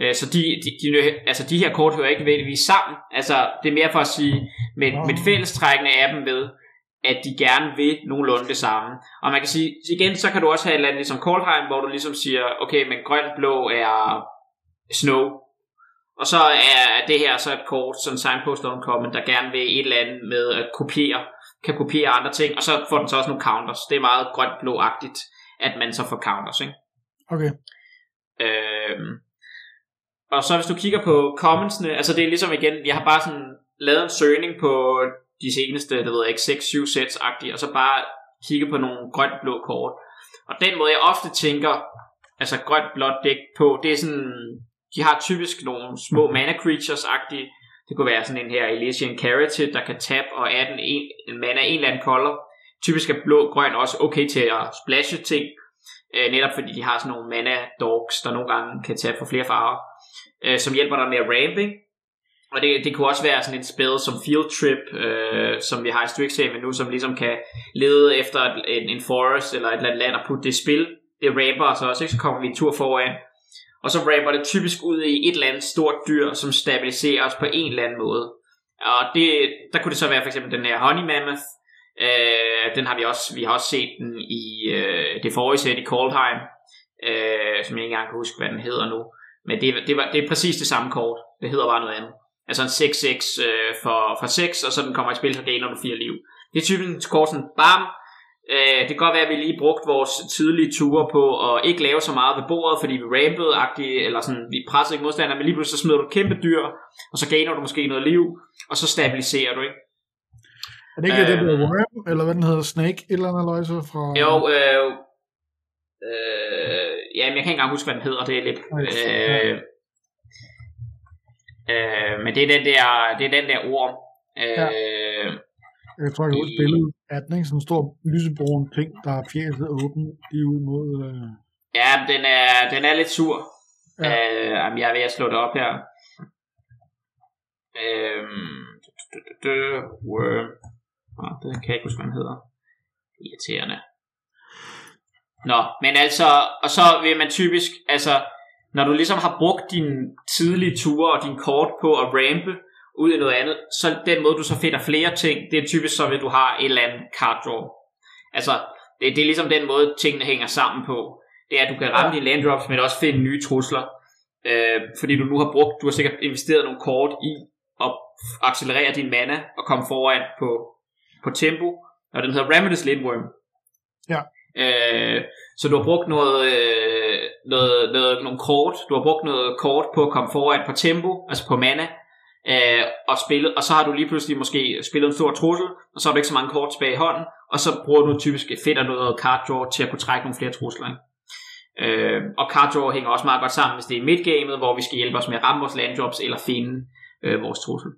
Øh, Så de, de, de, altså de her kort hører ikke nødvendigvis sammen. Altså det er mere for at sige, Nå. med et fællestrækkende af dem ved, at de gerne vil nogenlunde det samme. Og man kan sige, igen, så kan du også have et eller andet ligesom Coldheim, hvor du ligesom siger, okay, men grøn blå er snow. Og så er det her så et kort, sådan signpost uncommon, der gerne vil et eller andet med at kopiere, kan kopiere andre ting, og så får den så også nogle counters. Det er meget grønt blå-agtigt, at man så får counters, ikke? Okay. Øhm, og så hvis du kigger på commonsne, altså det er ligesom igen, jeg har bare sådan lavet en søgning på de seneste, det ved jeg ikke, 6-7 sets agtige og så bare kigge på nogle grønt-blå kort. Og den måde jeg ofte tænker, altså grønt-blåt dæk på, det er sådan, de har typisk nogle små mana creatures agtige det kunne være sådan en her Elysian Carotid, der kan tabe og adde en, en, en mana en eller anden color. Typisk er blå grøn også okay til at splashe ting, øh, netop fordi de har sådan nogle mana dogs, der nogle gange kan tage for flere farver. øh, som hjælper dig med at rampe? Og det, det kunne også være sådan et spil som Field Trip, øh, som vi har i Strixhaven nu, som ligesom kan lede efter en, en forest eller et eller andet land og putte det i spil. Det ramper os altså også, ikke? så kommer vi en tur foran. Og så ramper det typisk ud i et eller andet stort dyr, som stabiliserer os på en eller anden måde. Og det, der kunne det så være for eksempel den her Honey Mammoth. Øh, den har vi også, vi har også set den i øh, det forrige sæt i Coldheim, øh, som jeg ikke engang kan huske, hvad den hedder nu. Men det, det, var, det er præcis det samme kort. Det hedder bare noget andet. Altså en 6-6 øh, for, for 6, og så den kommer i spil, så gainer du 4 liv. Det er typisk kort sådan, bam, øh, det kan godt være, at vi lige brugt vores tidlige ture på at ikke lave så meget ved bordet, fordi vi rampede eller sådan, vi pressede ikke modstander, men lige pludselig så smider du et kæmpe dyr, og så gainer du måske noget liv, og så stabiliserer du, ikke? Er det ikke øh, det, der Worm, eller hvad den hedder, Snake, et eller andet løjse fra... Jo, øh, øh, ja, men jeg kan ikke engang huske, hvad den hedder, det er lidt... Øh, øh, men det er den der, det er den der ord. Øh, ja. Jeg tror, jeg kan huske billedet af den, ikke? Sådan en stor lysebrun ting, der er fjeset åben lige ud mod... Øh... Ja, den er, den er lidt sur. Ja. Øh, jamen, jeg er ved at slå det op her. Øh, Worm. Nå, det kan jeg ikke huske, hvad den hedder. Irriterende. Nå, men altså, og så vil man typisk, altså, når du ligesom har brugt din tidlige ture og din kort på at rampe ud i noget andet, så den måde, du så finder flere ting, det er typisk så, at du har et eller andet card draw. Altså, det, det er ligesom den måde, tingene hænger sammen på. Det er, at du kan ramme ja. dine land drops, men også finde nye trusler. Øh, fordi du nu har brugt, du har sikkert investeret nogle kort i at accelerere din mana og komme foran på på tempo, og den hedder Ramidus Lindworm. Ja. Øh, så du har brugt noget, øh, noget, noget, nogle kort, du har brugt noget kort på at komme foran på tempo, altså på mana, øh, og, spillet, og så har du lige pludselig måske spillet en stor trussel, og så har du ikke så mange kort tilbage i hånden, og så bruger du typisk fedt og noget card draw til at kunne trække nogle flere trusler. Øh, og card draw hænger også meget godt sammen, hvis det er midgamet, hvor vi skal hjælpe os med at ramme vores landjobs eller finde øh, vores trussel.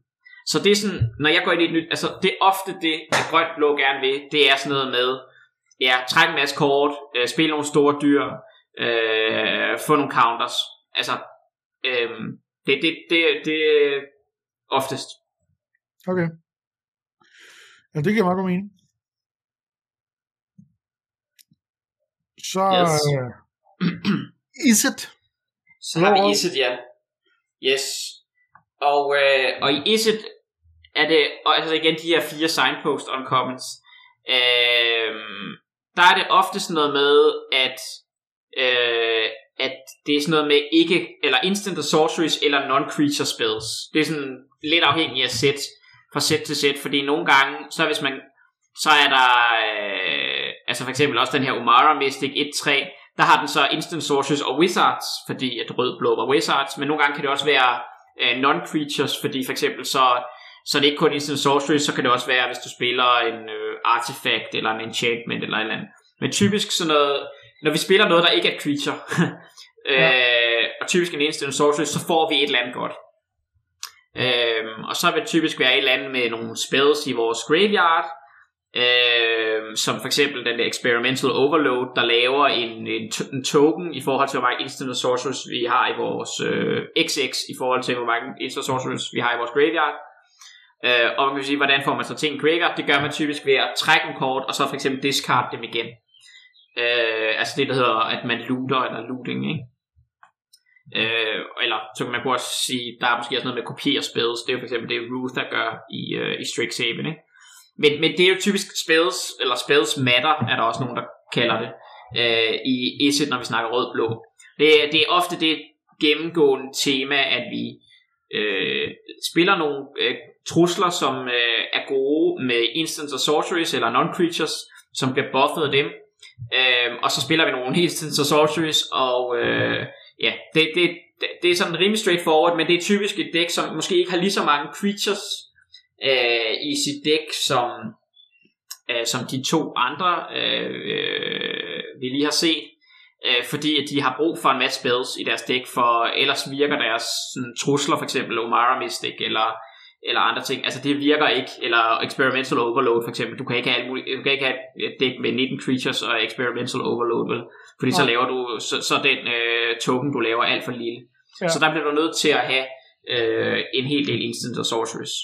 Så det er sådan, når jeg går ind i et nyt, altså det er ofte det, at grønt blå gerne vil, det er sådan noget med, ja, trække en masse kort, øh, spille nogle store dyr, øh, få nogle counters. Altså, øh, det, det, det, det er oftest. Okay. Ja, det giver meget god mening. Så yes. uh, is it? Så har vi is it, ja. Yes. Og, øh, og i Iset er det, og altså igen de her fire signpost on commons, øh, der er det ofte sådan noget med, at, øh, at det er sådan noget med ikke, eller instant sorceries, eller non-creature spells. Det er sådan lidt afhængigt af sæt, fra sæt til sæt, fordi nogle gange, så hvis man, så er der, øh, altså for eksempel også den her Umara Mystic 1-3, der har den så instant sorceries og wizards, fordi at rød-blå var wizards, men nogle gange kan det også være øh, non-creatures, fordi for eksempel så så det er ikke kun instant sorcery, så kan det også være, hvis du spiller en øh, artifact, eller en enchantment, eller et eller andet. Men typisk sådan noget, når vi spiller noget, der ikke er et creature, ja. øh, og typisk en instant sorcery, så får vi et eller andet godt. Øh, og så vil det typisk være et eller andet med nogle spells i vores graveyard, øh, som for eksempel den der Experimental Overload, der laver en, en, en token i forhold til, hvor mange instant sorceries vi har i vores øh, XX, i forhold til, hvor mange instant sorceries vi har i vores graveyard. Øh, og man kan sige, hvordan får man så ting graveyard? Det gør man typisk ved at trække en kort, og så for eksempel discard dem igen. Øh, altså det, der hedder, at man looter, eller looting, ikke? Øh, eller så kan man også sige, der er måske også noget med kopiere spells. Det er jo for eksempel det, Ruth der gør i, øh, i Strixhaven, ikke? Men, men det er jo typisk spells, eller spells matter, er der også nogen, der kalder det, øh, i Isset, når vi snakker rød-blå. Det, det er ofte det gennemgående tema, at vi øh, spiller nogle øh, trusler, som øh, er gode med instants og sorceries eller non-creatures, som bliver buffet af dem. Øh, og så spiller vi nogle instants så sorceries, og øh, ja, det, det, det er sådan rimelig straightforward, men det er typisk et dæk, som måske ikke har lige så mange creatures øh, i sit dæk, som, øh, som de to andre, øh, øh, vi lige har set øh, fordi at de har brug for en masse spells i deres dæk, for ellers virker deres sådan, trusler, for eksempel Omara Mystic, eller, eller andre ting, altså det virker ikke, eller Experimental Overload for eksempel, du kan ikke have, du kan ikke have et dæk med 19 creatures og Experimental Overload, vel? fordi så laver du, så, så den øh, token du laver alt for lille. Ja. Så der bliver du nødt til at have øh, en hel del instant og sorceries.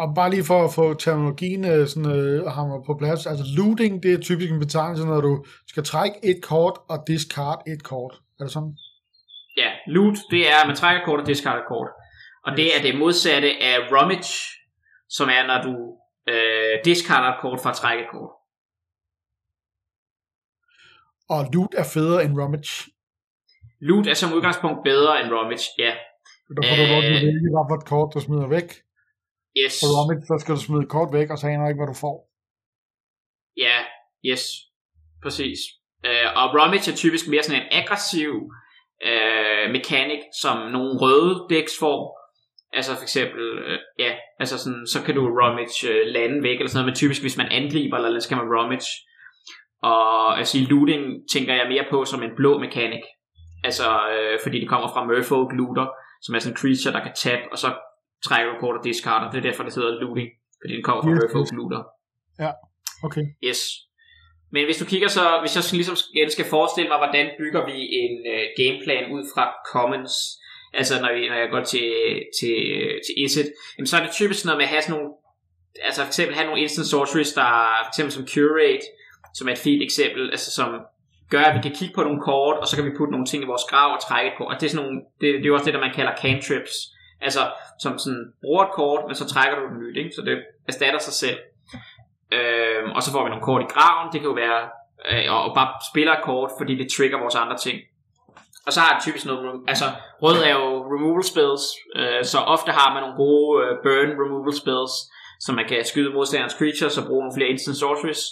Og bare lige for at få terminologien øh, sådan, øh, hammer på plads, altså looting, det er typisk en betegnelse, når du skal trække et kort og discard et kort. Er det sådan? Ja, loot, det er, at man trækker kort og discarder kort. Og det er det modsatte af rummage, som er, når du øh, discarder et kort for at trække et kort. Og loot er federe end rummage. Loot er som udgangspunkt bedre end rummage, ja. Der får du lov til at vælge, hvad for et kort du smider væk. Yes. Og rummage, så skal du smide et kort væk, og så aner ikke, hvad du får. Ja, yes. Præcis. Uh, og rummage er typisk mere sådan en aggressiv uh, mekanik, som nogle røde decks får. Altså for eksempel, uh, ja, altså sådan, så kan du rummage uh, lande væk, eller sådan noget, men typisk hvis man angriber, eller skal man rummage. Og altså looting tænker jeg mere på som en blå mekanik. Altså, øh, fordi det kommer fra Merfolk Looter, som er sådan en creature, der kan tabe, og så trækker du kort og discarder. Det er derfor, det hedder looting, fordi den kommer fra yes. Merfolk Looter. Ja, okay. Yes. Men hvis du kigger så, hvis jeg ligesom igen skal forestille mig, hvordan bygger vi en uh, gameplan ud fra commons, altså når, vi, når jeg går til, til, til Iset, jamen så er det typisk noget med at have sådan nogle, altså for eksempel have nogle instant sorceries, der for eksempel som curate, som er et fint eksempel, altså som gør, at vi kan kigge på nogle kort, og så kan vi putte nogle ting i vores grav og trække et kort. Og det er, sådan nogle, det, det er jo også det, der man kalder cantrips. Altså, som sådan, bruger et kort, men så trækker du det nyt, ikke? Så det erstatter sig selv. Øhm, og så får vi nogle kort i graven. Det kan jo være, øh, og bare spiller et kort, fordi det trigger vores andre ting. Og så har det typisk noget, altså rød er jo removal spells, øh, så ofte har man nogle gode øh, burn removal spells, så man kan skyde modstanderens creatures og bruge nogle flere instant sorceries.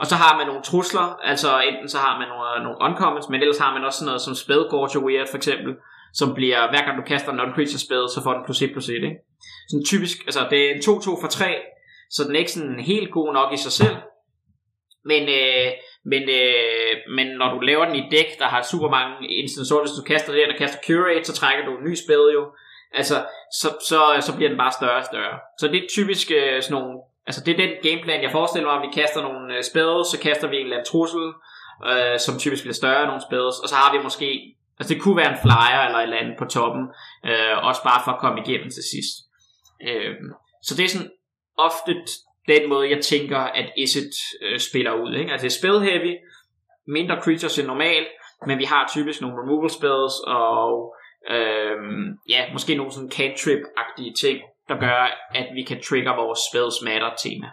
Og så har man nogle trusler, altså enten så har man nogle, øh, nogle uncommons, men ellers har man også sådan noget som Spellgorger Weird for eksempel, som bliver, hver gang du kaster en non-creature spell, så får den plus 1 plus 1, ikke? Sådan typisk, altså det er en 2-2 for 3, så den er ikke sådan helt god nok i sig selv, men, øh, men, øh, men når du laver den i dæk, der har super mange instanser, hvis du kaster det, og kaster Curate, så trækker du en ny spil jo, altså, så, så, så bliver den bare større og større. Så det er typisk øh, sådan nogle Altså det er den gameplan, jeg forestiller mig, at vi kaster nogle øh, uh, spells, så kaster vi en eller anden trussel, øh, som typisk bliver større end nogle spells, og så har vi måske, altså det kunne være en flyer eller et eller andet på toppen, øh, også bare for at komme igennem til sidst. Øh, så det er sådan ofte den måde, jeg tænker, at Iset uh, spiller ud. Ikke? Altså det er spell heavy, mindre creatures end normalt, men vi har typisk nogle removal spells, og uh, ja, måske nogle sådan cantrip-agtige ting, der gør, at vi kan trigger vores spells matter tema.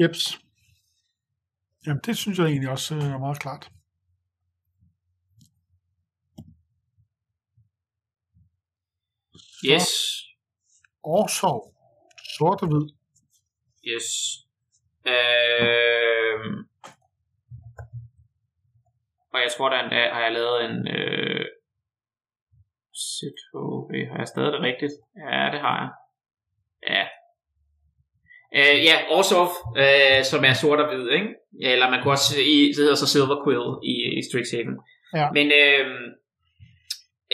Jeps. Jamen, det synes jeg egentlig også er meget klart. Yes. Årsov. Sort og hvid. Yes. Øh... Og jeg tror, der endda har jeg lavet en... Øh... ZHV. Har jeg stadig det rigtigt? Ja, det har jeg. Ja. Uh, ja, Orsov, uh, som er sort og hvid, ikke? Eller man kunne også, i, det hedder så Silver Quill i, i Strixhaven. Ja. Men uh,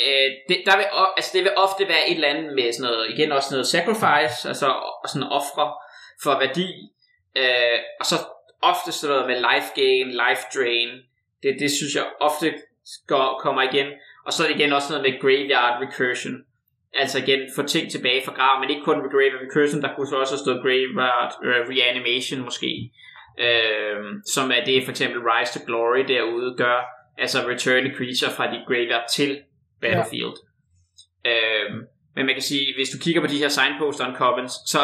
uh, det, der vil, altså, det vil ofte være et eller andet med sådan noget, igen også noget sacrifice, altså sådan ofre for værdi, uh, og så ofte sådan noget med life gain, life drain, det, det synes jeg ofte går, kommer igen, og så er det igen også noget med graveyard recursion, altså igen få ting tilbage fra graven, men ikke kun med Grave Recursion, der kunne så også have stået Graveyard uh, Reanimation måske, uh, som er det for eksempel Rise to Glory derude gør, altså return a creature fra dit graveyard til Battlefield. Ja. Uh, men man kan sige, hvis du kigger på de her signposts on commons, så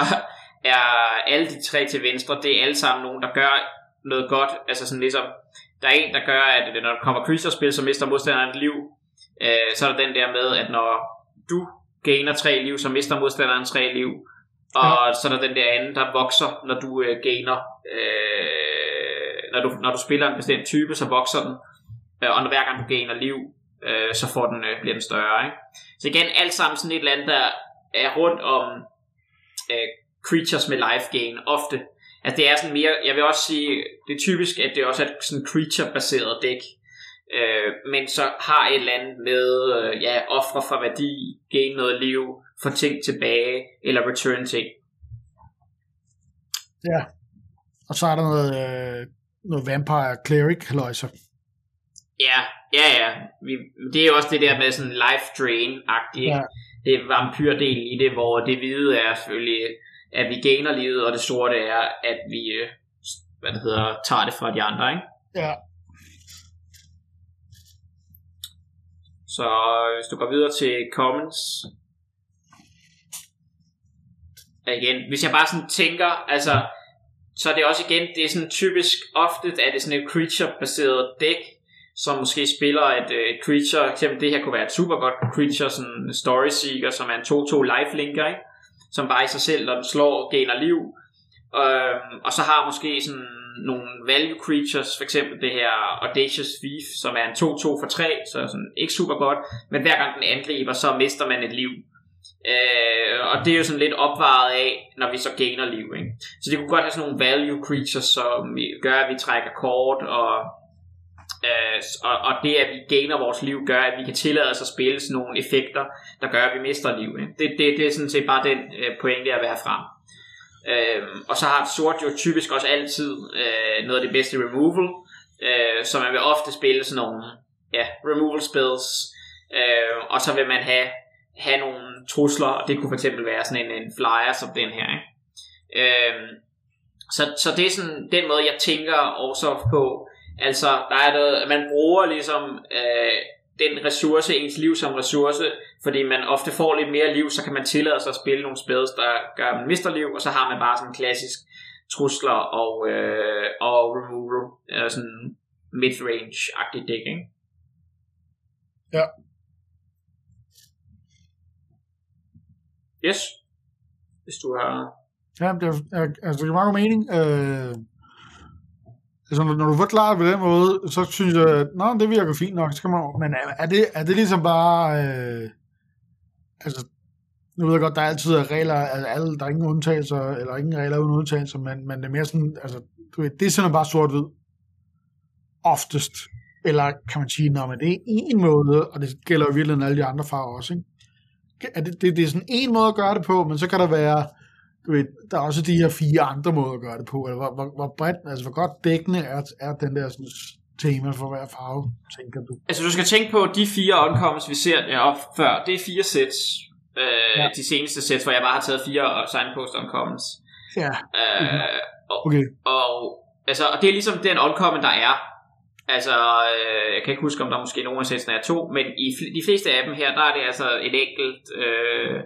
er alle de tre til venstre, det er alle sammen nogen, der gør noget godt, altså sådan ligesom, der er en, der gør, at når der kommer creature-spil, så mister modstanderen et liv, uh, så er der den der med, at når du gainer tre liv, så mister modstanderen tre liv. Og ja. så er der den der anden, der vokser, når du øh, gainer. Øh, når, du, når du spiller en bestemt type, så vokser den. Øh, og når hver gang du gainer liv, øh, så får den, øh, bliver den større. Ikke? Så igen, alt sammen sådan et eller andet, der er rundt om øh, creatures med life gain, ofte. Altså det er sådan mere, jeg vil også sige, det er typisk, at det også er sådan creature-baseret dæk øh, men så har et eller andet med øh, ja, ofre for værdi, gain noget liv, få ting tilbage, eller return ting. Ja, og så er der noget, øh, noget vampire cleric halløjser. Ja, Ja, ja. Vi, det er jo også det der med sådan life drain-agtigt. Ja. Det er vampyrdelen i det, hvor det hvide er selvfølgelig, at vi gainer livet, og det sorte er, at vi øh, hvad det hedder, tager det fra de andre, ikke? Ja. Så hvis du går videre til comments, igen, hvis jeg bare sådan tænker, altså, så er det også igen, det er sådan typisk, ofte er det sådan et creature-baseret dæk, som måske spiller et, øh, et creature, eksempel det her kunne være et super godt creature, sådan en story seeker, som er en 2-2 lifelinker, ikke? Som bare i sig selv, når den slår, gainer liv. Øhm, og så har måske sådan nogle value creatures, for eksempel det her Audacious Thief, som er en 2-2 for 3, så sådan ikke super godt, men hver gang den angriber, så mister man et liv. Øh, og det er jo sådan lidt opvaret af, når vi så gainer liv. Ikke? Så det kunne godt have sådan nogle value creatures, som gør, at vi trækker kort, og, øh, og, og det, at vi gainer vores liv, gør, at vi kan tillade os at spille sådan nogle effekter, der gør, at vi mister liv. Ikke? Det, det, det er sådan set bare den øh, pointe, jeg vil have frem. Øh, og så har sort jo typisk også altid øh, noget af det bedste removal, øh, så man vil ofte spille sådan nogle ja, removal spells, øh, og så vil man have have nogle trusler, og det kunne for eksempel være sådan en, en flyer som den her. Ikke? Øh, så, så det er sådan den måde, jeg tænker også på. Altså, der er noget, man bruger ligesom øh, den ressource, ens liv som ressource, fordi man ofte får lidt mere liv, så kan man tillade sig at spille nogle spils, der gør, at man mister liv, og så har man bare sådan klassisk trusler og, øh, og removal, øh, sådan mid-range-agtigt dæk, ikke? Ja. Yes. Hvis du har... Ja, det, er, altså, det giver meget mening. Øh, altså, når, når du forklarer på den måde, så synes jeg, at Nå, det virker fint nok. Så kan man, men er, det, er det ligesom bare... Øh, altså, nu ved jeg godt, der er altid regler, altså alle, der er ingen undtagelser, eller ingen regler uden undtagelser, men, men det er mere sådan, altså, du ved, det er sådan bare sort-hvid. Oftest. Eller kan man sige, når det er en måde, og det gælder jo virkelig alle de andre farver også, ikke? er det, det, det er sådan en måde at gøre det på, men så kan der være, du ved, der er også de her fire andre måder at gøre det på, eller hvor, hvor, hvor bredt, altså hvor godt dækkende er, er den der sådan, tema for hver farve, tænker du? Altså du skal tænke på, de fire uncommons, vi ser op før, det er fire sets, øh, ja. de seneste sets, hvor jeg bare har taget fire signpost uncommons. Ja. Øh, og, okay. og, altså, og det er ligesom den uncommon, der er. Altså, øh, jeg kan ikke huske, om der måske nogen af sættene er to, men i de fleste af dem her, der er det altså et enkelt øh,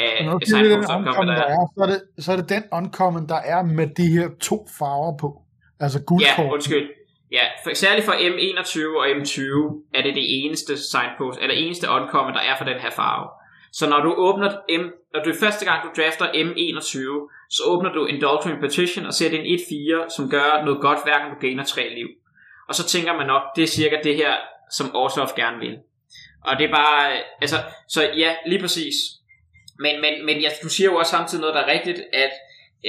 af signpost uncommon, der er. Så er, det, så er det den uncommon, der er med de her to farver på. Altså guldkort. Ja, undskyld. Ja, for, særligt for M21 og M20 er det det eneste signpost, eller eneste uncommon, der er for den her farve. Så når du åbner M, når du første gang du drafter M21, så åbner du Indulgent Petition og ser det en 1-4, som gør noget godt, hver gang du gainer 3 liv. Og så tænker man nok, det er cirka det her, som Orsoft gerne vil. Og det er bare, altså, så ja, lige præcis. Men, men, men ja, du siger jo også samtidig noget, der er rigtigt, at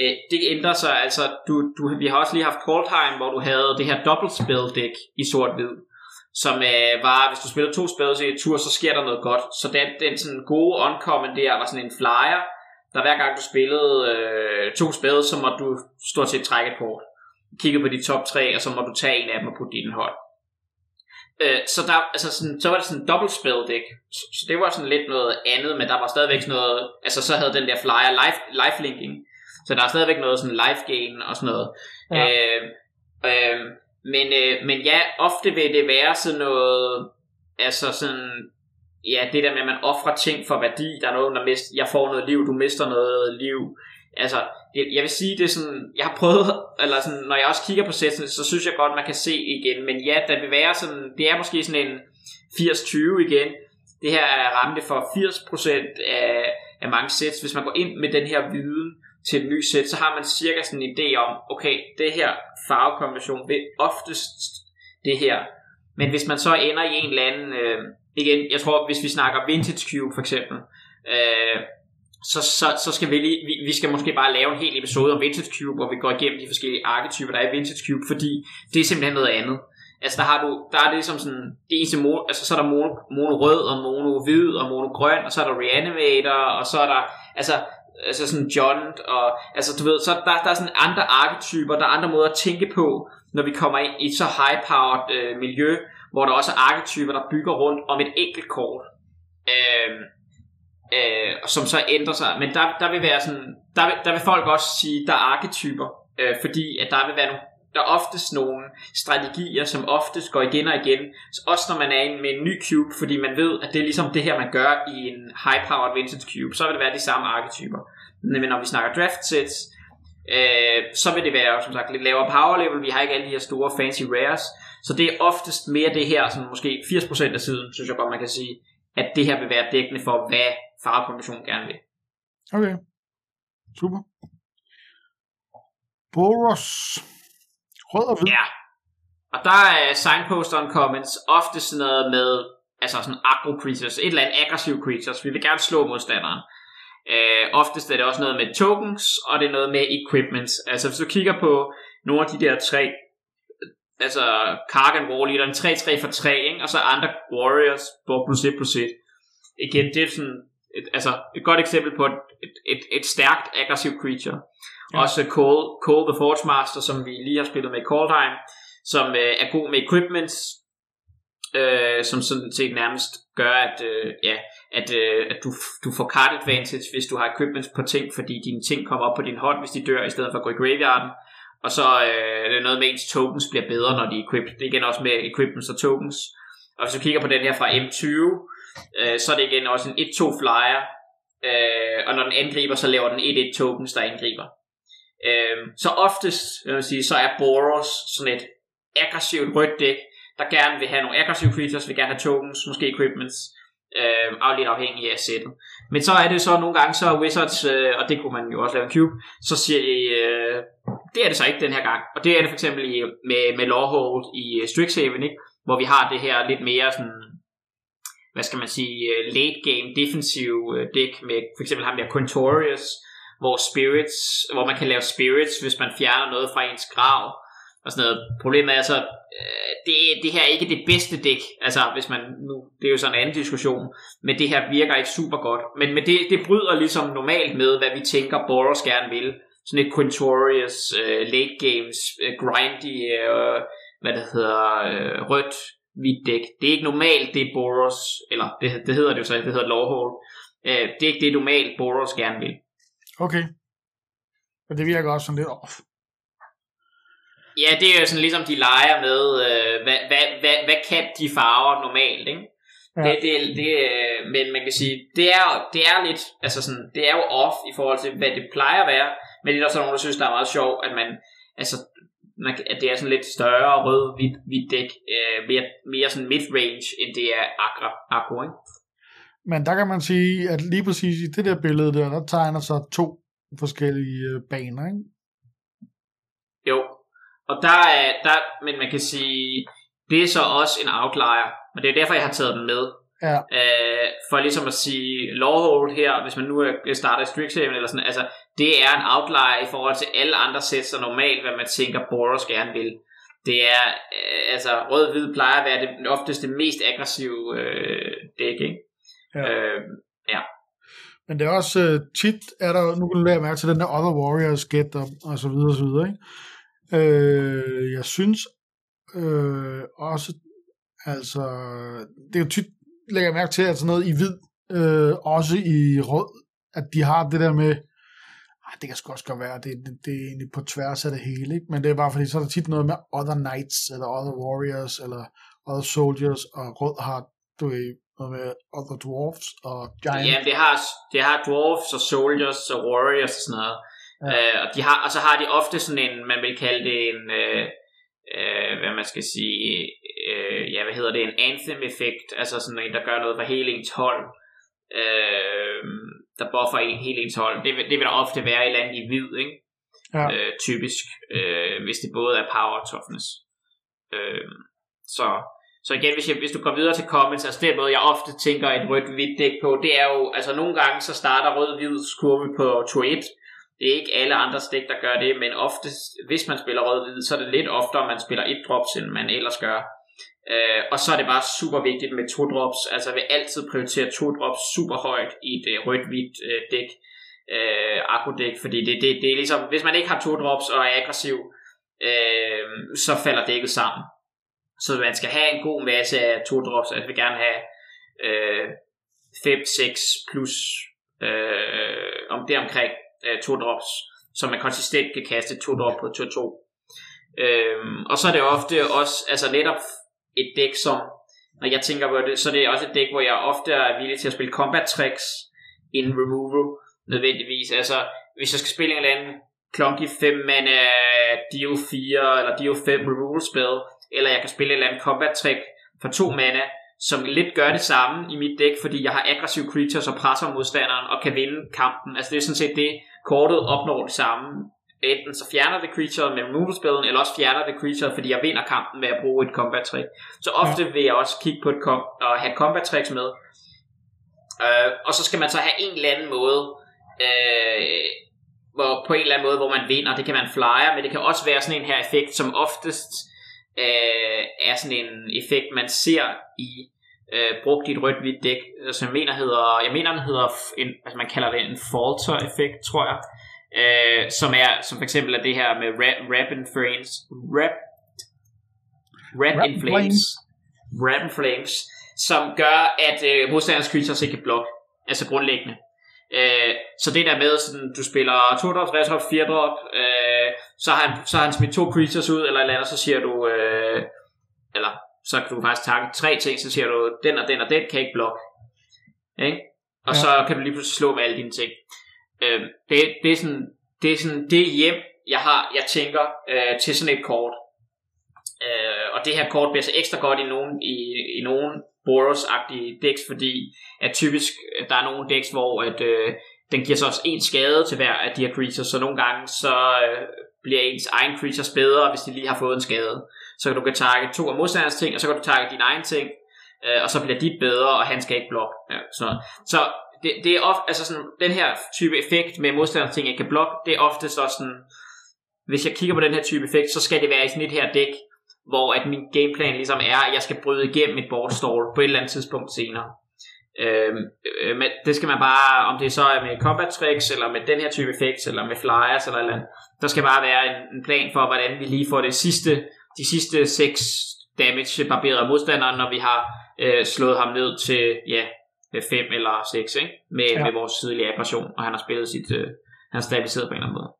øh, det ændrer sig, altså, du, du, vi har også lige haft Coldheim, hvor du havde det her dobbelt spell deck i sort-hvid, som øh, var, hvis du spiller to spells i et tur, så sker der noget godt. Så den, den sådan gode uncommon der var sådan en flyer, der hver gang du spillede øh, to spæde, så måtte du stort set trække et kort kigge på de top tre, og så må du tage en af dem og putte din hånd. Øh, så, der, altså sådan, så var det sådan en dobbelt spell deck, så, så det var sådan lidt noget andet, men der var stadigvæk sådan noget, altså så havde den der flyer life, lifelinking, så der er stadigvæk noget sådan life gain og sådan noget. Ja. Øh, øh, men, øh, men ja, ofte vil det være sådan noget, altså sådan, ja, det der med, at man offrer ting for værdi, der er noget, der mister, jeg får noget liv, du mister noget liv, altså, det, jeg vil sige, det er sådan, jeg har prøvet, eller sådan, når jeg også kigger på sætten, så synes jeg godt, man kan se igen, men ja, der vil være sådan, det er måske sådan en 80-20 igen, det her er ramte for 80% af, af mange sæt. Hvis man går ind med den her viden til et nyt sæt, så har man cirka sådan en idé om, okay, det her farvekombination vil oftest det her. Men hvis man så ender i en eller anden, øh, igen, jeg tror, hvis vi snakker Vintage Cube for eksempel, øh, så, så, så skal vi lige, vi, vi skal måske bare lave en hel episode om Vintage Cube, hvor vi går igennem de forskellige arketyper, der er i Vintage Cube, fordi det er simpelthen noget andet. Altså der har du, der er det ligesom sådan, det eneste mono, altså så er der mono, mono rød, og mono hvid, og mono grøn, og så er der Reanimator, og så er der, altså, altså sådan John, og altså du ved, så der, der er sådan andre arketyper, der er andre måder at tænke på, når vi kommer ind i et så high-powered øh, miljø, hvor der også er arketyper, der bygger rundt om et enkelt kort. Øh, øh, som så ændrer sig. Men der, der vil være sådan, der vil, der vil folk også sige, der er arketyper, øh, fordi at der vil være nogle der er oftest nogle strategier, som oftest går igen og igen. Så også når man er med en ny cube, fordi man ved, at det er ligesom det her, man gør i en high-powered vintage cube, så vil det være de samme arketyper. Men når vi snakker draft sets, øh, så vil det være som sagt lidt lavere power level. Vi har ikke alle de her store fancy rares. Så det er oftest mere det her, som måske 80% af siden, synes jeg godt, man kan sige, at det her vil være dækkende for, hvad farvekombinationen gerne vil. Okay. Super. Boros. Rød og hvid. Ja. Og der er signpost on comments ofte sådan noget med, altså sådan aggro creatures, et eller andet aggressive creatures. Vi vil gerne slå modstanderen. Uh, oftest er det også noget med tokens, og det er noget med equipments. Altså hvis du kigger på nogle af de der tre, altså Kargan War Leader, en 3-3 for 3, ikke? og så andre Warriors, hvor plus 1 plus 1. Igen, det er sådan et, altså et godt eksempel på et, et, et, et stærkt aggressive creature. Ja. Også Cole, Cole the Forge Master, som vi lige har spillet med i Coldheim, som øh, er god med equipments, øh, som sådan set nærmest gør, at, øh, ja, at, øh, at du, du får card advantage, hvis du har equipments på ting, fordi dine ting kommer op på din hånd, hvis de dør, i stedet for at gå i graveyarden. Og så øh, det er noget med, at ens tokens bliver bedre, når de er equipped. Det er igen også med equipments og tokens. Og hvis du kigger på den her fra M20, øh, så er det igen også en 1-2 flyer. Øh, og når den angriber, så laver den 1-1 tokens, der angriber. Øh, så oftest, jeg vil sige, så er Boros sådan et aggressivt rødt dæk, der gerne vil have nogle aggressive creatures, vil gerne have tokens, måske equipments, øh, lidt afhængig af sættet. Men så er det så nogle gange, så Wizards, øh, og det kunne man jo også lave en cube, så siger de, øh, det er det så ikke den her gang. Og det er det for eksempel i, med, med Lawhold i øh, Strixhaven, ikke? hvor vi har det her lidt mere sådan, hvad skal man sige, øh, late game defensive dæk deck med for eksempel ham der Contorius, hvor spirits, hvor man kan lave spirits, hvis man fjerner noget fra ens grav og sådan noget. Problemet er så, øh, det, det her er ikke det bedste dæk, altså hvis man nu, det er jo sådan en anden diskussion, men det her virker ikke super godt. Men, men det, det bryder ligesom normalt med, hvad vi tænker Boros gerne vil. Sådan et Quintorius, øh, late games, grindy, uh, hvad det hedder, rødt, hvidt dæk. Det er ikke normalt det Boros, eller det, det hedder det jo så, det hedder Lawhold. Uh, det er ikke det normalt Boros gerne vil. Okay. Men det virker også sådan lidt off. Ja, det er jo sådan ligesom de leger med, øh, hvad, hvad, hvad, hvad kan de farver normalt, ikke? Ja. Det, det, det, øh, men man kan sige, det er, det er lidt, altså sådan, det er jo off i forhold til, hvad det plejer at være, men det er også nogen, der synes, der er meget sjovt, at man, altså, man, at det er sådan lidt større rød, hvidt, hvidt dæk, øh, mere, mere sådan mid-range, end det er aggro, aggro ikke? Men der kan man sige, at lige præcis i det der billede der, der tegner sig to forskellige øh, baner, ikke? Jo, og der er, der, men man kan sige, det er så også en outlier, men det er derfor, jeg har taget den med. Ja. Øh, for ligesom at sige, Lawhold her, hvis man nu starter i Strixhaven eller sådan, altså, det er en outlier i forhold til alle andre sæt, så normalt, hvad man tænker, Boros gerne vil. Det er, øh, altså, rød-hvid plejer at være det, oftest det mest aggressive øh, dæk, ikke? Ja. Øh, ja. Men det er også uh, tit, er der, nu kan du lære mærke til den der Other Warriors get og, og så videre og så videre, ikke? Øh, jeg synes øh, også, altså, det er jo tit, lægger mærke til, at sådan noget i hvid, øh, også i rød, at de har det der med, ah, det kan sgu også godt være, det, det, det er egentlig på tværs af det hele, ikke? men det er bare fordi, så er der tit noget med Other Knights, eller Other Warriors, eller Other Soldiers, og rød har, du ved, noget med Other Dwarfs og Giants. Ja, det har, det har Dwarfs og Soldiers og Warriors og sådan noget. Ja. Øh, og, de har, og så har de ofte sådan en, man vil kalde det en, øh, øh, hvad man skal sige, øh, ja, hvad hedder det, en anthem-effekt, altså sådan en, der gør noget for hele ens hold, øh, der buffer en, hele ens hold. Det, det vil der ofte være i land i hvid, ikke? Ja. Øh, typisk, øh, hvis det både er power og toughness. Øh, så så igen, hvis, jeg, hvis du går videre til comments, altså den måde, jeg ofte tænker et rødt-hvidt dæk på, det er jo, altså nogle gange så starter rød-hvid kurve på 2-1. Det er ikke alle andre dæk, der gør det, men ofte, hvis man spiller rød-hvid, så er det lidt oftere, man spiller et drops, end man ellers gør. Øh, og så er det bare super vigtigt med to drops. Altså jeg vil altid prioritere to drops super højt i et øh, rødt-hvidt øh, dæk. øh, akku-dæk, fordi det, det, det er ligesom, hvis man ikke har to drops og er aggressiv, øh, så falder dækket sammen. Så man skal have en god masse af to drops. Altså, jeg vil gerne have øh, 5, 6 plus øh, om det omkring øh, to drops, så man konsistent kan kaste to drop på 2-2. Øhm, og så er det ofte også, altså netop et dæk, som, når jeg tænker på det, så det er det også et dæk, hvor jeg ofte er villig til at spille combat tricks in removal, nødvendigvis. Altså, hvis jeg skal spille en eller anden clunky 5 mana Dio 4 eller Dio 5 removal spell, eller jeg kan spille et eller andet combat trick for 2 mana, som lidt gør det samme i mit dæk, fordi jeg har aggressive creatures og presser modstanderen og kan vinde kampen. Altså det er sådan set det, kortet opnår det samme. Enten så fjerner det creature med removal spillen, eller også fjerner det creature, fordi jeg vinder kampen med at bruge et combat trick. Så ofte vil jeg også kigge på et kom- og have combat tricks med. Uh, og så skal man så have en eller anden måde, uh, hvor, på en eller anden måde, hvor man vinder. Det kan man flyer, men det kan også være sådan en her effekt, som oftest uh, er sådan en effekt, man ser i uh, brugt i et rødt-hvidt dæk, som jeg mener hedder, jeg mener den hedder, en, altså man kalder det en falter-effekt, tror jeg, uh, som er, som for eksempel er det her med rap, rap in flames, rap, rap, rap in flames, rap in flames, som gør, at uh, modstanderens creatures ikke kan blokke, altså grundlæggende. Øh, så det der med, sådan, du spiller 2 drop, 3 drop, 4 drop, øh, så, har han, så har han smidt to creatures ud, eller eller andet, så siger du, øh, eller så kan du faktisk takke tre ting, så siger du, den og den og den kan ikke blokke. Ikke? Og ja. så kan du lige pludselig slå med alle dine ting. Øh, det, det, er sådan, det er sådan det hjem, jeg har, jeg tænker øh, til sådan et kort. Øh, og det her kort bliver så ekstra godt i nogen, i, i nogen Boros-agtige decks, fordi at typisk der er nogle decks, hvor at, øh, den giver så også en skade til hver af de her creatures, så nogle gange så øh, bliver ens egen creatures bedre, hvis de lige har fået en skade. Så du kan takke to af modstanders ting, og så kan du takke din egen ting, øh, og så bliver dit bedre, og han skal ikke blokke. Ja, så så det, det er ofte, altså sådan, den her type effekt med modstanders ting, jeg kan blokke, det er ofte så sådan, hvis jeg kigger på den her type effekt, så skal det være i sådan et her dæk, hvor at min gameplan ligesom er, at jeg skal bryde igennem et board stall på et eller andet tidspunkt senere. Øhm, øh, men det skal man bare, om det så er med combat tricks, eller med den her type effekt, eller med flyers, eller eller andet, der skal bare være en, en plan for, hvordan vi lige får det sidste, de sidste 6 damage barberet modstanderen, når vi har øh, slået ham ned til, ja, 5 eller 6, ikke? Med, ja. med vores tidlige aggression, og han har spillet sit, øh, han har stabiliseret på en eller anden måde.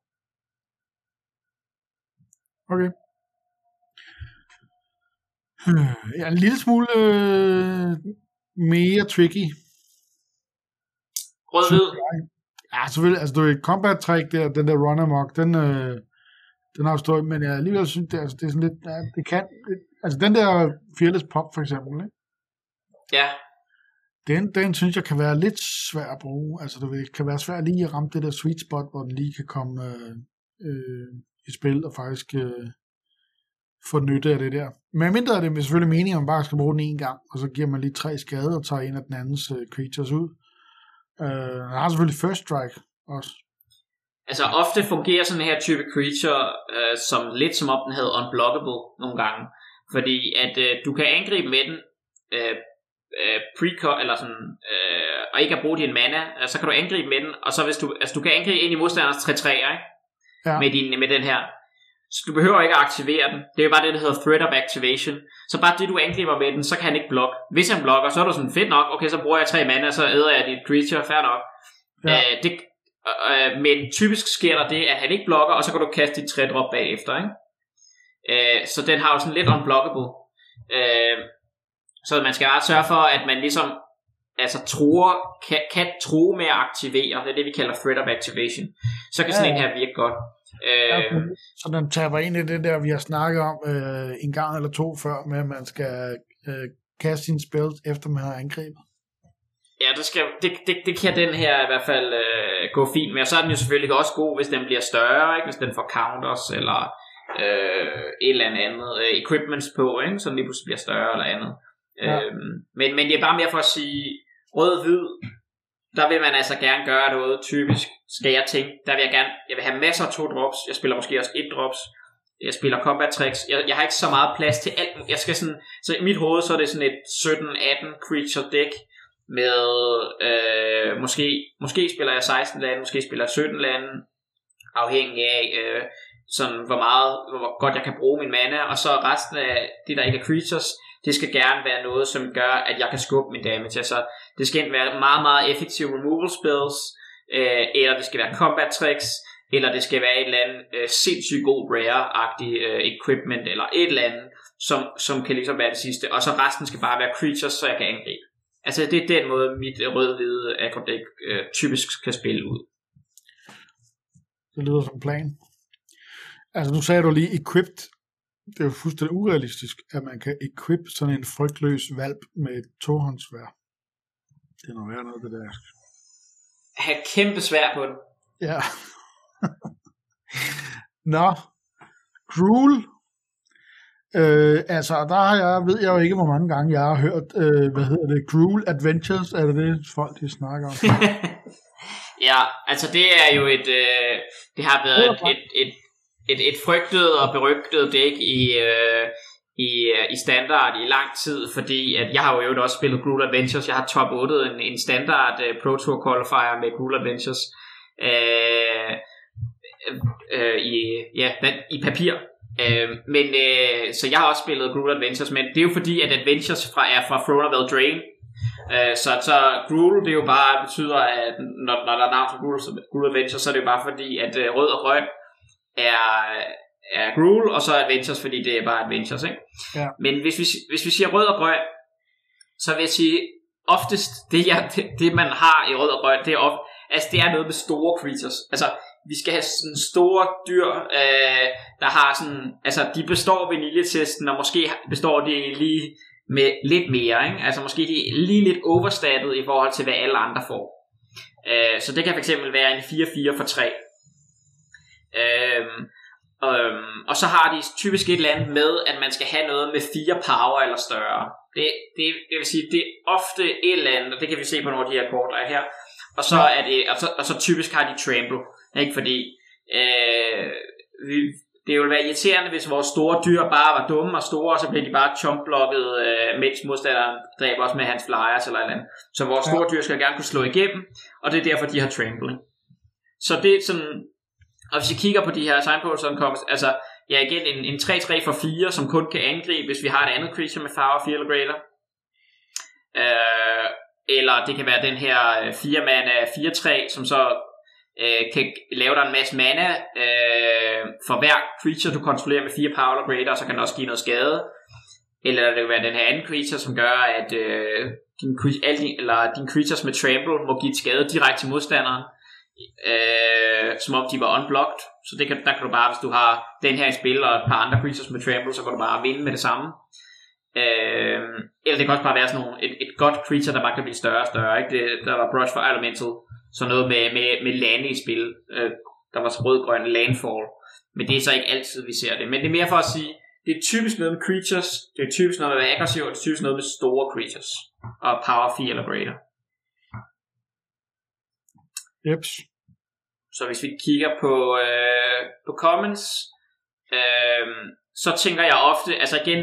Okay. Ja, en lille smule øh, mere tricky. Rød-hvid? Ja, selvfølgelig. Altså, du er combat trick der, den der run amok, den, øh, den har jo stået, men jeg alligevel synes, det, altså, det er sådan lidt, ja, det kan, det, altså den der Fearless Pop for eksempel, ikke? Ja. Den, den synes jeg kan være lidt svær at bruge. Altså, det kan være svært lige at ramme det der sweet spot, hvor den lige kan komme øh, øh, i spil og faktisk øh, få nytte af det der. Men mindre er det selvfølgelig meningen, at man bare skal bruge den en gang, og så giver man lige tre skade og tager en af den andens øh, creatures ud. Øh, han har selvfølgelig first strike også. Altså ofte fungerer sådan her type creature øh, som lidt som om den havde unblockable nogle gange. Fordi at øh, du kan angribe med den øh, uh, pre eller sådan, uh, og ikke at bruge din mana, uh, så kan du angribe med den, og så hvis du, altså du kan angribe ind i modstanders 3-3'er, ikke? Ja. Med, din, med den her. Så du behøver ikke at aktivere den. Det er jo bare det, der hedder threat of activation. Så bare det, du angriber med den, så kan han ikke blokke. Hvis han blokker, så er du sådan, fedt nok, okay, så bruger jeg tre mana, så æder jeg dit creature, fair nok. Ja. Uh, det, uh, men typisk sker der det, at han ikke blokker, og så kan du kaste dit tre drop bagefter, ikke? Uh, så den har jo sådan lidt unblockable. Uh, så man skal bare sørge for, at man ligesom altså truer, kan, kan true med at aktivere, det er det, vi kalder threat of activation. Så kan sådan ja. en her virke godt. Øh, så den taber ind i det der, vi har snakket om øh, en gang eller to før, med at man skal øh, kaste sine spells, efter man har angrebet. Ja, det, skal, det, det, det kan den her i hvert fald øh, gå fint med. Og så er den jo selvfølgelig også god, hvis den bliver større, ikke? hvis den får counters, eller øh, et eller andet øh, equipments på, ikke? så den lige pludselig bliver større eller andet. Ja. Øh, men, men det er bare mere for at sige, rød-hvid der vil man altså gerne gøre noget typisk, skal jeg tænke. Der vil jeg gerne, jeg vil have masser af to drops, jeg spiller måske også et drops, jeg spiller combat tricks, jeg, jeg har ikke så meget plads til alt, jeg skal sådan, så i mit hoved, så er det sådan et 17-18 creature deck, med, øh, måske, måske spiller jeg 16 lande, måske spiller jeg 17 lande, afhængig af, øh, sådan, hvor meget, hvor godt jeg kan bruge min mana, og så resten af det, der ikke er creatures, det skal gerne være noget, som gør, at jeg kan skubbe min damage. Altså, det skal enten være meget, meget effektive removal spells, øh, eller det skal være combat tricks, eller det skal være et eller andet øh, sindssygt god rare-agtig øh, equipment, eller et eller andet, som, som kan ligesom være det sidste. Og så resten skal bare være creatures, så jeg kan angribe. Altså, det er den måde, mit rød-hvide aggro øh, typisk kan spille ud. Det lyder som plan. Altså, nu sagde du lige equipped. Det er jo fuldstændig urealistisk, at man kan equip sådan en frygtløs valp med et tohåndsvær. Det er noget værd noget, det der. Have kæmpe svær på den. Ja. Nå, Gruel. Øh, altså, der har jeg, ved jeg jo ikke, hvor mange gange jeg har hørt, øh, hvad hedder det, Gruel Adventures, er det det, folk de snakker om? ja, altså det er jo et, øh, det har været et, et, et, et, et frygtet og berygtet dæk i, øh, i, øh, i standard i lang tid, fordi at jeg har jo også spillet Gruul Adventures, jeg har top 8 en, en standard uh, Pro Tour qualifier med Gruul Adventures, øh, øh, i, ja, i papir. Øh, men øh, så jeg har også spillet Gruul Adventures, men det er jo fordi, at Adventures fra, er fra Throne of Eldraine. Øh, så, så Gruul, det er jo bare betyder, at når, når der er navn for Gruul, Gruul Adventures, så er det jo bare fordi, at øh, rød og grøn er, er Gruel, og så Adventures, fordi det er bare Adventures. Ikke? Ja. Men hvis vi, hvis vi siger rød og grøn, så vil jeg sige, oftest det, jeg, det, det man har i rød og grøn, det er, of, altså, det er noget med store creatures. Altså, vi skal have sådan store dyr, øh, der har sådan, altså de består vaniljetesten, og måske består de lige med lidt mere, ikke? altså måske de er lige lidt overstattet i forhold til, hvad alle andre får. Øh, så det kan fx være en 4-4 for 3. Øh, øhm, og så har de typisk et eller andet med, at man skal have noget med 4 power eller større. Det, det, det vil sige, det er ofte et eller andet, og det kan vi se på nogle af de her kort, der er her. Og så, er det, og så, og så typisk har de trample. Ikke? Fordi øh, vi, det ville være irriterende, hvis vores store dyr bare var dumme og store, og så blev de bare chumpblokket, øh, mens modstanderen dræber os med hans flyers eller andet. Så vores store dyr skal gerne kunne slå igennem, og det er derfor, de har trampling. Så det er sådan, og hvis vi kigger på de her signposts, som kommer, altså, ja igen, en, en 3-3 for 4, som kun kan angribe, hvis vi har et andet creature med farve 4 eller greater. Øh, eller det kan være den her 4 mana 4-3, som så øh, kan lave dig en masse mana øh, for hver creature, du kontrollerer med 4 power eller greater, og så kan den også give noget skade. Eller det kan være den her anden creature, som gør, at øh, din, alle din, eller din creatures med trample må give skade direkte til modstanderen, øh, som om de var unblocked. Så det kan, der kan du bare, hvis du har den her i spil, og et par andre creatures med trample, så kan du bare vinde med det samme. Øh, eller det kan også bare være sådan nogle, et, et godt creature, der bare kan blive større og større. Ikke? Det, der var Brush for Elemental, så noget med, med, med lande i spil. Øh, der var så rød-grøn landfall. Men det er så ikke altid, vi ser det. Men det er mere for at sige, det er typisk noget med creatures, det er typisk noget med aggressiv, og det er typisk noget med store creatures. Og power 4 eller greater. Jeps. Så hvis vi kigger på, øh, på comments, øh, så tænker jeg ofte, altså igen,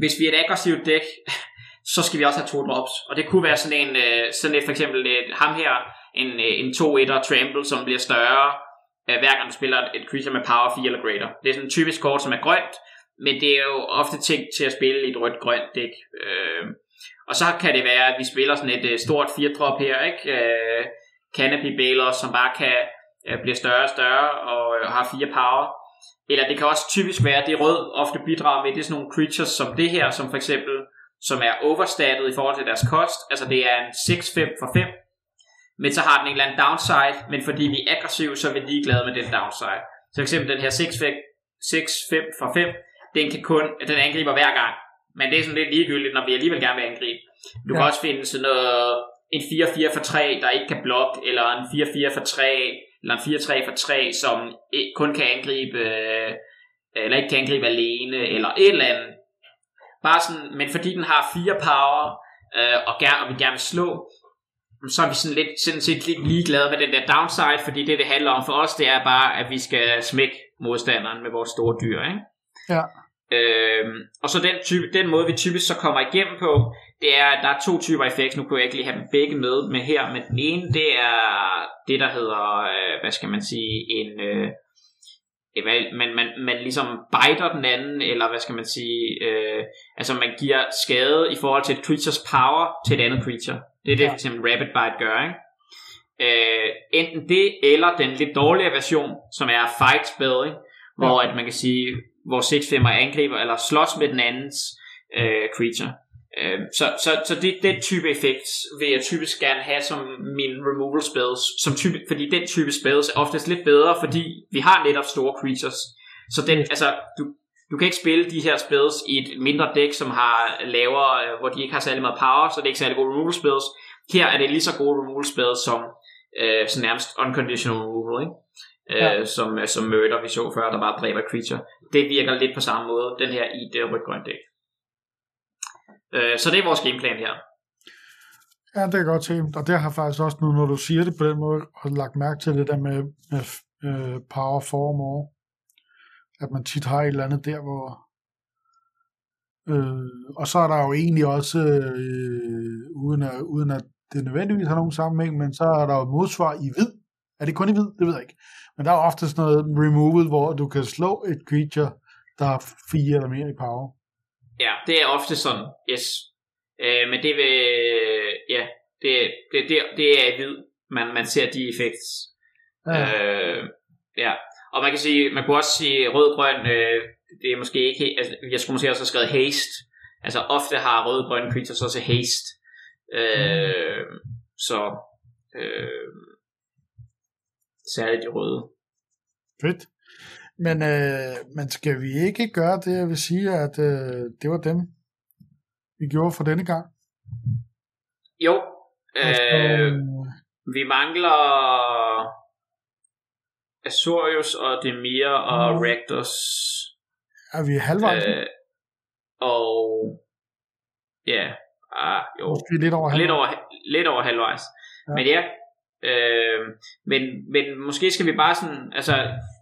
hvis vi er et aggressivt dæk, så skal vi også have to drops. Og det kunne være sådan en, øh, sådan et for eksempel et, ham her, en, øh, en 2-1'er trample, som bliver større, øh, hver gang du spiller et creature med power 4 eller greater. Det er sådan en typisk kort, som er grønt, men det er jo ofte tænkt til at spille i et rødt-grønt dæk. Øh, og så kan det være, at vi spiller sådan et øh, stort 4-drop her, ikke? Øh, Canopy Baler, som bare kan øh, blive større og større og øh, har 4 power. Eller det kan også typisk være, at det rød ofte bidrager med, det er sådan nogle creatures som det her, som for eksempel som er overstattet i forhold til deres kost. Altså det er en 6-5 for 5. Men så har den en eller anden downside, men fordi vi er aggressive, så er vi ligeglade med den downside. Så for eksempel den her 6-5 for 5, den kan kun, den angriber hver gang. Men det er sådan lidt ligegyldigt, når vi alligevel gerne vil angribe. Du ja. kan også finde sådan noget, en 4-4 for 3, der ikke kan blokke, eller en 4-4 for 3, eller en 4-3 for 3, som kun kan angribe, øh, eller ikke kan angribe alene, eller et eller andet. Bare sådan, men fordi den har fire power, øh, og, gerne, og vi gerne vil slå, så er vi sådan lidt, sådan set lidt ligeglade med den der downside, fordi det, det handler om for os, det er bare, at vi skal smække modstanderen med vores store dyr, ikke? Ja. Øhm, og så den, type, den måde, vi typisk så kommer igennem på, det er, der er to typer effekter. Nu kunne jeg ikke lige have dem begge med, med her, men den ene, det er det, der hedder, øh, hvad skal man sige, en, øh, man, man, man ligesom biter den anden, eller hvad skal man sige, øh, altså man giver skade i forhold til et creatures power til et andet creature. Det er det, ja. for eksempel Rapid Bite gør, ikke? Øh, enten det, eller den lidt dårligere version, som er Fight Spell, ikke? hvor ja. at man kan sige, hvor 6-5'er angriber, eller slås med den andens øh, creature. Øh, så så, så det, den type effekt vil jeg typisk gerne have som min removal spells, som type, fordi den type spells er oftest lidt bedre, fordi vi har netop store creatures. Så den, altså, du, du kan ikke spille de her spells i et mindre dæk, som har lavere, øh, hvor de ikke har særlig meget power, så det er ikke særlig gode removal spells. Her er det lige så gode removal spells som øh, så nærmest unconditional removal, ikke? Ja. Øh, som, som murder, vi så før, der bare dræber creature. Det virker lidt på samme måde, den her i det rødt dæk. Øh, så det er vores gameplan her. Ja, det er godt til. Og det har faktisk også nu, når du siger det på den måde, og lagt mærke til det der med, med uh, power form over, at man tit har et eller andet der, hvor øh, og så er der jo egentlig også, øh, uden, at, uden at det nødvendigvis har nogen sammenhæng, men så er der jo modsvar i hvid. Er det kun i hvid? Det ved jeg ikke. Men der er ofte sådan noget removal, hvor du kan slå et creature, der har fire eller mere i power. Ja, det er ofte sådan, yes. Øh, men det vil, ja, det, det, det, det er hvid, man, man ser de effekts. Ja. Øh, ja. Og man kan sige, man kunne også sige rød-grøn, øh, det er måske ikke, altså, jeg skulle måske også have skrevet haste. Altså ofte har rød-grønne creatures også haste. Øh, mm. Så, øh, særligt de røde. Fedt. Men, øh, men skal vi ikke gøre det, jeg vil sige, at øh, det var dem, vi gjorde for denne gang? Jo. Øh, vi mangler Azorius og Demir og mm. Rakdos. Er vi halvvejs? Øh, og ja, ah, jo. Måske lidt over halvvejs. Lidt over, lidt over halvvejs. Ja. Men ja, Øh, men, men måske skal vi bare sådan, altså,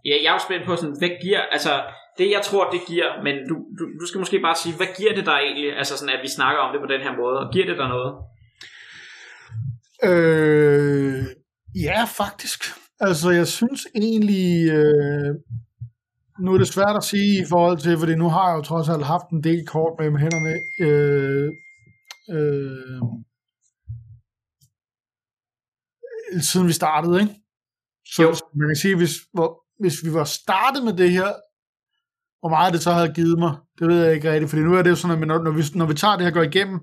ja, jeg er jo spændt på sådan, hvad giver, altså, det jeg tror, det giver, men du, du, du skal måske bare sige, hvad giver det dig egentlig, altså sådan, at vi snakker om det på den her måde, og giver det dig noget? Øh, ja, faktisk. Altså, jeg synes egentlig, øh, nu er det svært at sige i forhold til, fordi nu har jeg jo trods alt haft en del kort med hænderne. Øh, øh, siden vi startede, ikke? Så jo. man kan sige, hvis, hvor, hvis vi var startet med det her, hvor meget det så havde givet mig, det ved jeg ikke rigtigt, fordi nu er det jo sådan, at når, når, vi, når vi tager det her og går igennem,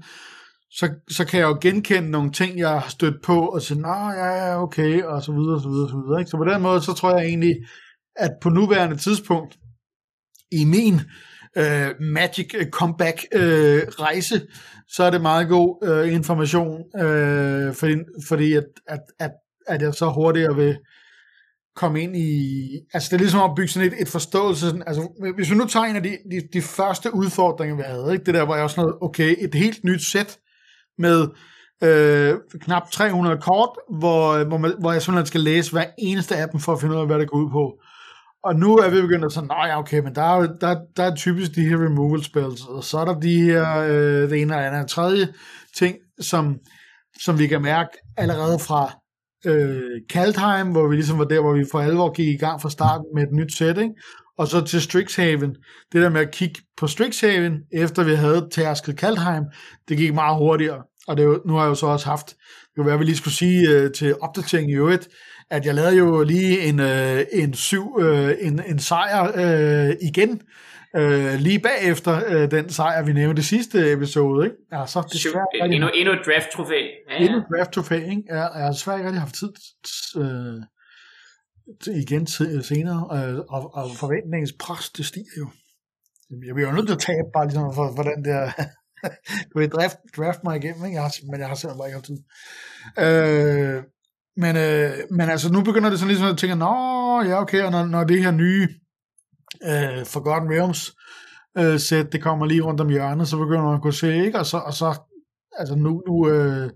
så, så kan jeg jo genkende nogle ting, jeg har stødt på, og sige, nej, ah, ja, ja, okay, og så videre, og så videre, og så videre. Ikke? Så på den måde, så tror jeg egentlig, at på nuværende tidspunkt, i min øh, Magic øh, Comeback øh, rejse, så er det meget god øh, information, øh, fordi, fordi at, at, at, at jeg så hurtigere vil komme ind i, altså det er ligesom at bygge sådan et, et forståelse, sådan, altså hvis vi nu tager en af de, de, de første udfordringer, vi havde, ikke? det der, hvor jeg også noget, okay, et helt nyt sæt med øh, knap 300 kort, hvor, hvor, man, hvor jeg simpelthen skal læse hver eneste af dem, for at finde ud af, hvad det går ud på. Og nu er vi begyndt at sige, nej, okay, men der er, der, der er typisk de her removal spells, og så er der de her, øh, det ene og andet tredje ting, som, som vi kan mærke allerede fra øh, Kaldheim, hvor vi ligesom var der, hvor vi for alvor gik i gang fra starten med et nyt setting, og så til Strixhaven. Det der med at kigge på Strixhaven, efter vi havde tærsket Kaldheim, det gik meget hurtigere. Og det, nu har jeg jo så også haft, det kunne være, vi lige skulle sige øh, til opdatering i øvrigt, at jeg lavede jo lige en, øh, en syv, øh, en, en sejr øh, igen, øh, lige bagefter øh, den sejr, vi nævnte det sidste episode. Ikke? Ja, så det svært, endnu, endnu et draft-trofæ. Ja, ja. Endnu et draft-trofæ, ikke? Ja, jeg har svært ikke rigtig haft tid øh, igen til, senere, øh, og, og forventningens pres, det stiger jo. Jeg bliver jo nødt til at tabe bare ligesom for, for den der... du vil draft, draft mig igennem, ikke? Jeg har, men jeg har simpelthen bare ikke haft tid. Øh, men, øh, men altså, nu begynder det sådan ligesom at tænke, nå, ja, okay, og når, når det her nye øh, Forgotten Realms øh, sæt, det kommer lige rundt om hjørnet, så begynder man at kunne se, ikke? Og så, og så altså nu, nu øh,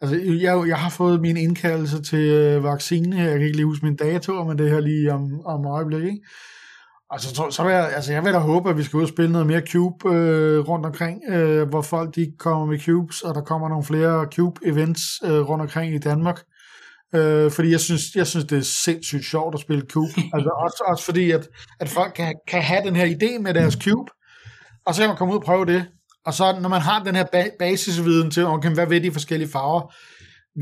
altså jeg, jeg har fået min indkaldelse til øh, vaccine her, jeg kan ikke lige huske min dato, men det her lige om, om øjeblik, ikke? Altså, så, så vil jeg, altså, jeg vil da håbe, at vi skal ud og spille noget mere Cube øh, rundt omkring, øh, hvor folk de kommer med Cubes, og der kommer nogle flere Cube-events øh, rundt omkring i Danmark Øh, fordi jeg synes, jeg synes, det er sindssygt sjovt at spille cube. altså også, også fordi, at, at folk kan, kan have den her idé med deres cube, og så kan man komme ud og prøve det. Og så når man har den her ba- basisviden til, okay, hvad ved de forskellige farver,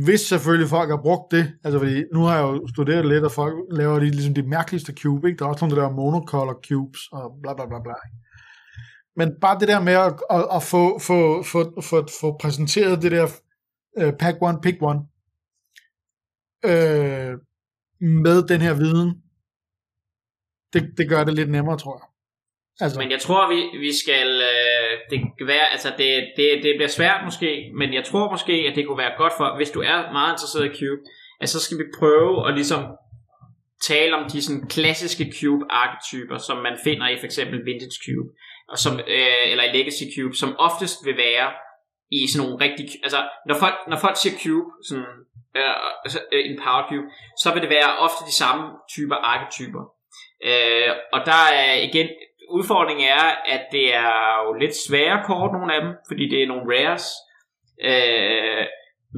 hvis selvfølgelig folk har brugt det, altså fordi nu har jeg jo studeret lidt, og folk laver de, ligesom de mærkeligste cube, ikke? Der er også nogle der der monocolor cubes, og bla bla bla bla. Men bare det der med at, at, at få, få, få, få, få præsenteret det der uh, pack one, pick one, øh, med den her viden, det, det gør det lidt nemmere, tror jeg. Altså. Men jeg tror, vi, vi skal, øh, det kan være, altså det, det, det bliver svært måske, men jeg tror måske, at det kunne være godt for, hvis du er meget interesseret i Cube, at så skal vi prøve at ligesom tale om de sådan klassiske Cube-arketyper, som man finder i for eksempel Vintage Cube, og som, øh, eller i Legacy Cube, som oftest vil være i sådan nogle rigtig, altså når folk, når folk siger Cube, sådan øh, altså, øh, en Power Cube, så vil det være ofte de samme typer arketyper. Øh, og der er igen, udfordringen er, at det er jo lidt svære kort, nogle af dem, fordi det er nogle rares. Øh,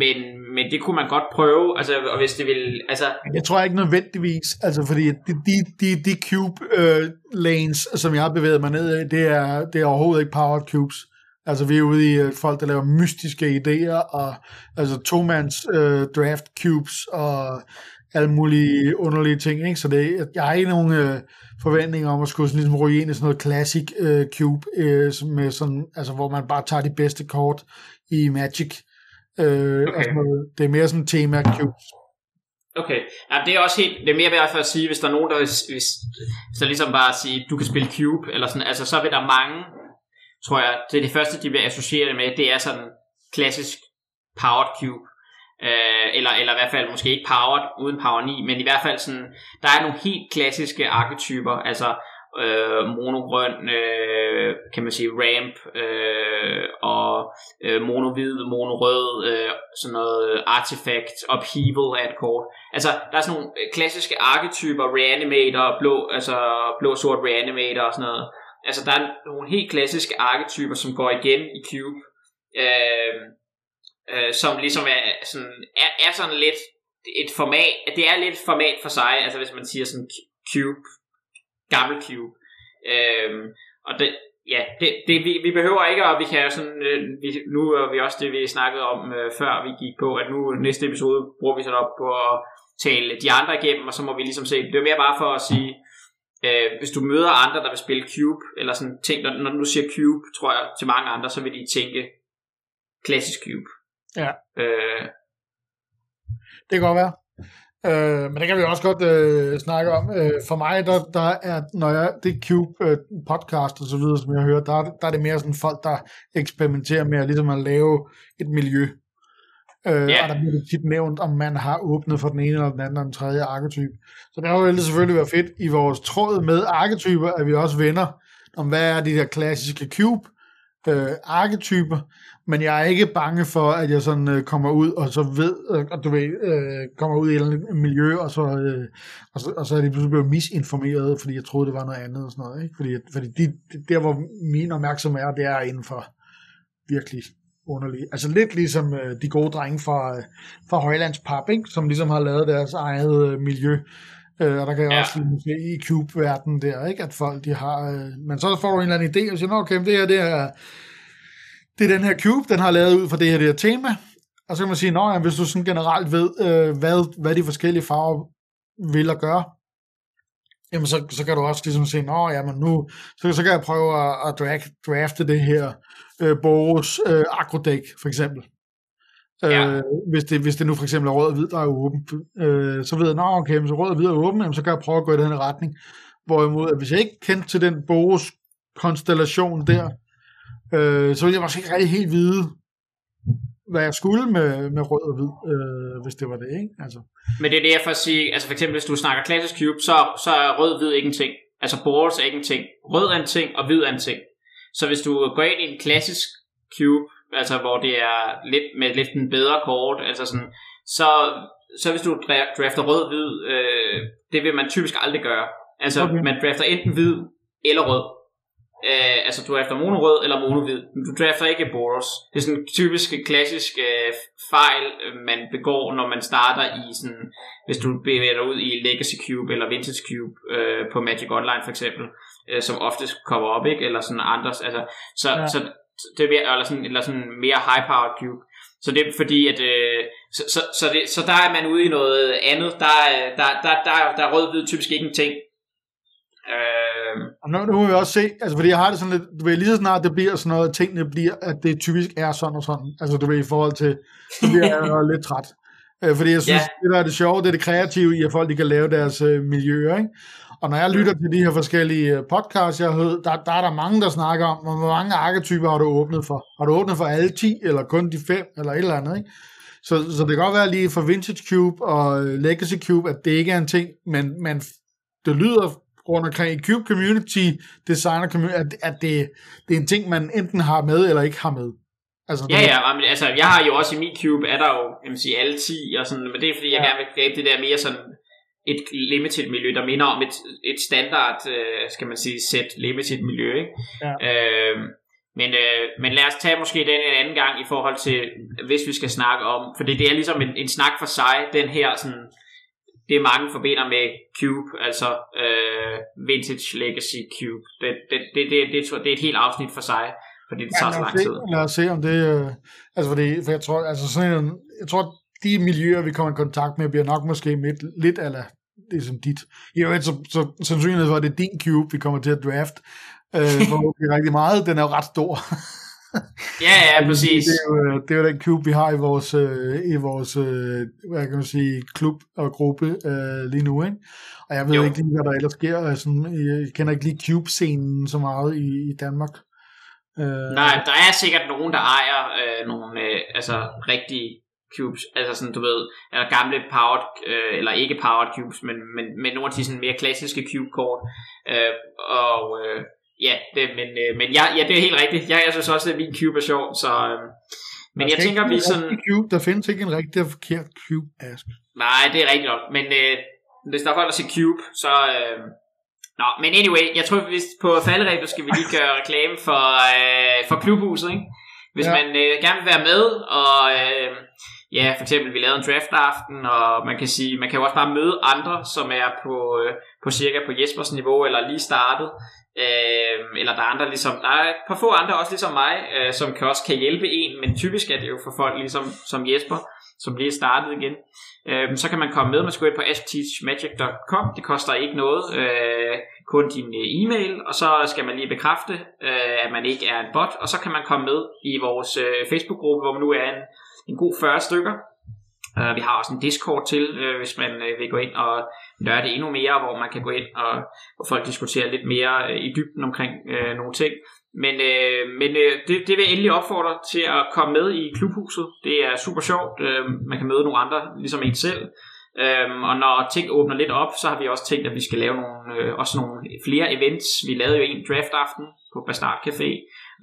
men, men det kunne man godt prøve, altså, og hvis det vil, altså... Jeg tror ikke nødvendigvis, altså, fordi de, de, de, de cube uh, lanes, som jeg har bevæget mig ned i, det er, det er overhovedet ikke powered cubes. Altså, vi er ude i uh, folk, der laver mystiske idéer, og altså to-mands uh, draft cubes, og alle mulige underlige ting, ikke? Så det, jeg har ikke nogen øh, forventninger om at skulle sådan, ligesom ryge ind i sådan noget classic øh, cube, øh, med sådan, altså, hvor man bare tager de bedste kort i Magic. Øh, okay. altså, det er mere sådan tema cubes. Okay, ja, det er også helt, det er mere værd for at sige, hvis der er nogen, der hvis, hvis, der ligesom bare sige, du kan spille cube, eller sådan, altså så vil der mange, tror jeg, det er det første, de bliver associeret med, det er sådan klassisk powered cube. Øh, eller, eller i hvert fald måske ikke powered uden power 9, men i hvert fald sådan, der er nogle helt klassiske arketyper, altså øh, monogrøn, øh, kan man sige, ramp, øh, og øh, monohvid, monorød, øh, sådan noget artifact, upheaval af et kort. Altså, der er sådan nogle øh, klassiske arketyper, reanimator, blå, altså blå-sort reanimator og sådan noget. Altså, der er nogle helt klassiske arketyper, som går igen i Cube. Øh, øh, som ligesom er sådan, er, er sådan lidt et format, det er lidt et format for sig, altså hvis man siger sådan cube, gammel cube. Øh, og det, ja, det, det vi, vi behøver ikke, og vi kan jo sådan, øh, vi, nu er vi også det, vi snakkede om øh, før vi gik på, at nu næste episode bruger vi sådan op på at tale de andre igennem, og så må vi ligesom se, det er mere bare for at sige, øh, hvis du møder andre, der vil spille Cube, eller sådan ting, når, når du siger Cube, tror jeg til mange andre, så vil de tænke klassisk Cube. Ja. Øh, det kan godt være. Øh, men det kan vi også godt øh, snakke om. Øh, for mig, der, der er, når jeg, det Cube øh, podcast og så videre, som jeg hører, der, der er det mere sådan folk, der eksperimenterer med at, ligesom at lave et miljø. Øh, yeah. Og der bliver det tit nævnt, om man har åbnet for den ene eller den anden eller den tredje arketype. Så det har jo selvfølgelig været fedt i vores tråd med arketyper, at vi også vender om, hvad er de der klassiske cube øh, arketyper, men jeg er ikke bange for, at jeg sådan øh, kommer ud, og så ved, øh, du ved, øh, kommer ud i et eller andet miljø, og så, øh, og så, og så er de pludselig blevet misinformeret, fordi jeg troede, det var noget andet og sådan noget, ikke? Fordi, fordi de, der, hvor min opmærksomhed er, det er inden for virkelig underlige. Altså lidt ligesom øh, de gode drenge fra, øh, fra Højlands Pap, ikke? som ligesom har lavet deres eget øh, miljø. Øh, og der kan jeg ja. også lige måske i Cube-verdenen der, ikke? at folk de har... Øh, men så får du en eller anden idé, og siger, okay, det her det er det er den her cube, den har lavet ud fra det her, det her tema. Og så kan man sige, at hvis du sådan generelt ved, øh, hvad, hvad de forskellige farver vil at gøre, jamen så, så kan du også ligesom sige, at jamen nu, så, så kan jeg prøve at, at drag, drafte det her øh, Boros øh, agrodæk, for eksempel. Øh, ja. Øh, hvis, det, hvis det nu for eksempel er rød og hvid, der er åben, øh, så ved jeg, at okay, så rød og hvid er åben, jamen, så kan jeg prøve at gå i den retning. Hvorimod, at hvis jeg ikke kendte til den Boros konstellation der, øh, så ville jeg måske ikke rigtig helt vide, hvad jeg skulle med, med rød og hvid, øh, hvis det var det, ikke? Altså. Men det er det, jeg for at sige, altså for eksempel, hvis du snakker klassisk cube, så, så er rød og hvid ikke en ting. Altså boards er ikke en ting. Rød er en ting, og hvid er en ting. Så hvis du går ind i en klassisk cube, altså hvor det er lidt med lidt en bedre kort, altså sådan, så, så hvis du drafter rød-hvid, øh, det vil man typisk aldrig gøre. Altså okay. man drafter enten hvid eller rød. øh, altså du er efter mono-rød eller mono-hvid, men du drafter ikke Boros. Det er sådan en typisk klassisk øh, fejl, øh, man begår, når man starter i sådan, hvis du bevæger dig ud i Legacy Cube eller Vintage Cube øh, på Magic Online for eksempel, øh, som oftest kommer op, ikke? Eller sådan andres, altså, så, ja. så det er mere, eller sådan, eller sådan mere high-powered cube. Så det er fordi, at øh, så, så, så, det, så der er man ude i noget andet. Der, der, der, der, der er rød-hvid typisk ikke en ting. Øh... Og nu, nu må vi også se, altså fordi jeg har det sådan lidt, du ved, lige så snart det bliver sådan noget, tingene bliver, at det typisk er sådan og sådan, altså du ved, i forhold til, så bliver jeg lidt træt. Øh, fordi jeg synes, yeah. det der er det sjove, det er det kreative i, at folk de kan lave deres øh, miljøer, ikke? Og når jeg lytter til de her forskellige øh, podcasts, jeg hørt, der, der er der mange, der snakker om, hvor mange arketyper har du åbnet for? Har du åbnet for alle 10, eller kun de 5, eller et eller andet, ikke? Så, så det kan godt være lige for Vintage Cube og øh, Legacy Cube, at det ikke er en ting, men, men det lyder rundt omkring i Cube Community, Designer Community, at, at det, det er en ting, man enten har med, eller ikke har med. Altså, ja, ja, men, altså, jeg har jo også i min cube, er der jo, sige, alle 10, og sådan, men det er fordi, jeg ja. gerne vil gribe det der mere sådan, et limited miljø, der minder om et, et standard, øh, skal man sige, set limited miljø, ikke? Ja. Øh, men, øh, men lad os tage måske den en anden gang i forhold til, hvis vi skal snakke om, for det, det er ligesom en, en snak for sig, den her sådan, det mange forbinder med Cube, altså øh, Vintage Legacy Cube. Det, det, det, det, det, det er et helt afsnit for sig, fordi det tager ja, så lang tid. Lad os se, om det... Øh, altså, fordi, for jeg tror, altså sådan en, jeg tror, de miljøer, vi kommer i kontakt med, bliver nok måske mit, lidt eller det er som dit. I øvrigt, så, så sandsynligvis var det din cube, vi kommer til at draft, øh, er rigtig meget. Den er jo ret stor. ja, ja, præcis. Det er, jo, øh, det er jo den cube, vi har i vores, øh, i vores øh, hvad kan man sige, klub og gruppe øh, lige nu, ikke? Og jeg ved jo. ikke lige, hvad der ellers sker. Altså, jeg kender ikke lige cube-scenen så meget i, i Danmark. Øh, Nej, der er sikkert nogen, der ejer øh, nogle øh, altså rigtige cubes, altså sådan, du ved, eller gamle powered, øh, eller ikke powered cubes, men, men, men nogle af de sådan mere klassiske cube-kort, øh, og øh, ja, det, men, øh, men ja, ja, det er helt rigtigt, jeg, jeg synes også, at min cube er sjov, så, øh, men jeg tænker, vi sådan... Cube, der findes ikke en rigtig og forkert cube, Ask. Nej, det er rigtigt nok, men øh, hvis der er folk, der siger cube, så... Øh, Nå, men anyway, jeg tror, hvis på falderæbet skal vi lige gøre reklame for, øh, for klubhuset, ikke? Hvis ja. man øh, gerne vil være med, og øh, ja, for eksempel, vi lavede en draft aften, og man kan sige, man kan jo også bare møde andre, som er på, øh, på cirka på Jespers niveau, eller lige startet, øh, eller der er andre ligesom, der er et par få andre også ligesom mig, øh, som kan også kan hjælpe en, men typisk er det jo for folk ligesom som Jesper, som lige er startet igen. Øh, så kan man komme med, man skal gå ind på askteachmagic.com, det koster ikke noget, øh, kun din øh, e-mail, og så skal man lige bekræfte, øh, at man ikke er en bot, og så kan man komme med i vores øh, Facebook-gruppe, hvor man nu er en en god 40 stykker. Uh, vi har også en Discord til, uh, hvis man uh, vil gå ind og nørde det endnu mere, hvor man kan gå ind og hvor folk diskuterer lidt mere uh, i dybden omkring uh, nogle ting. Men, uh, men uh, det, det vil jeg endelig opfordre til at komme med i klubhuset. Det er super sjovt. Uh, man kan møde nogle andre, ligesom en selv. Øhm, og når ting åbner lidt op, så har vi også tænkt, at vi skal lave nogle, øh, også nogle flere events. Vi lavede jo en draft aften på Bastard Café.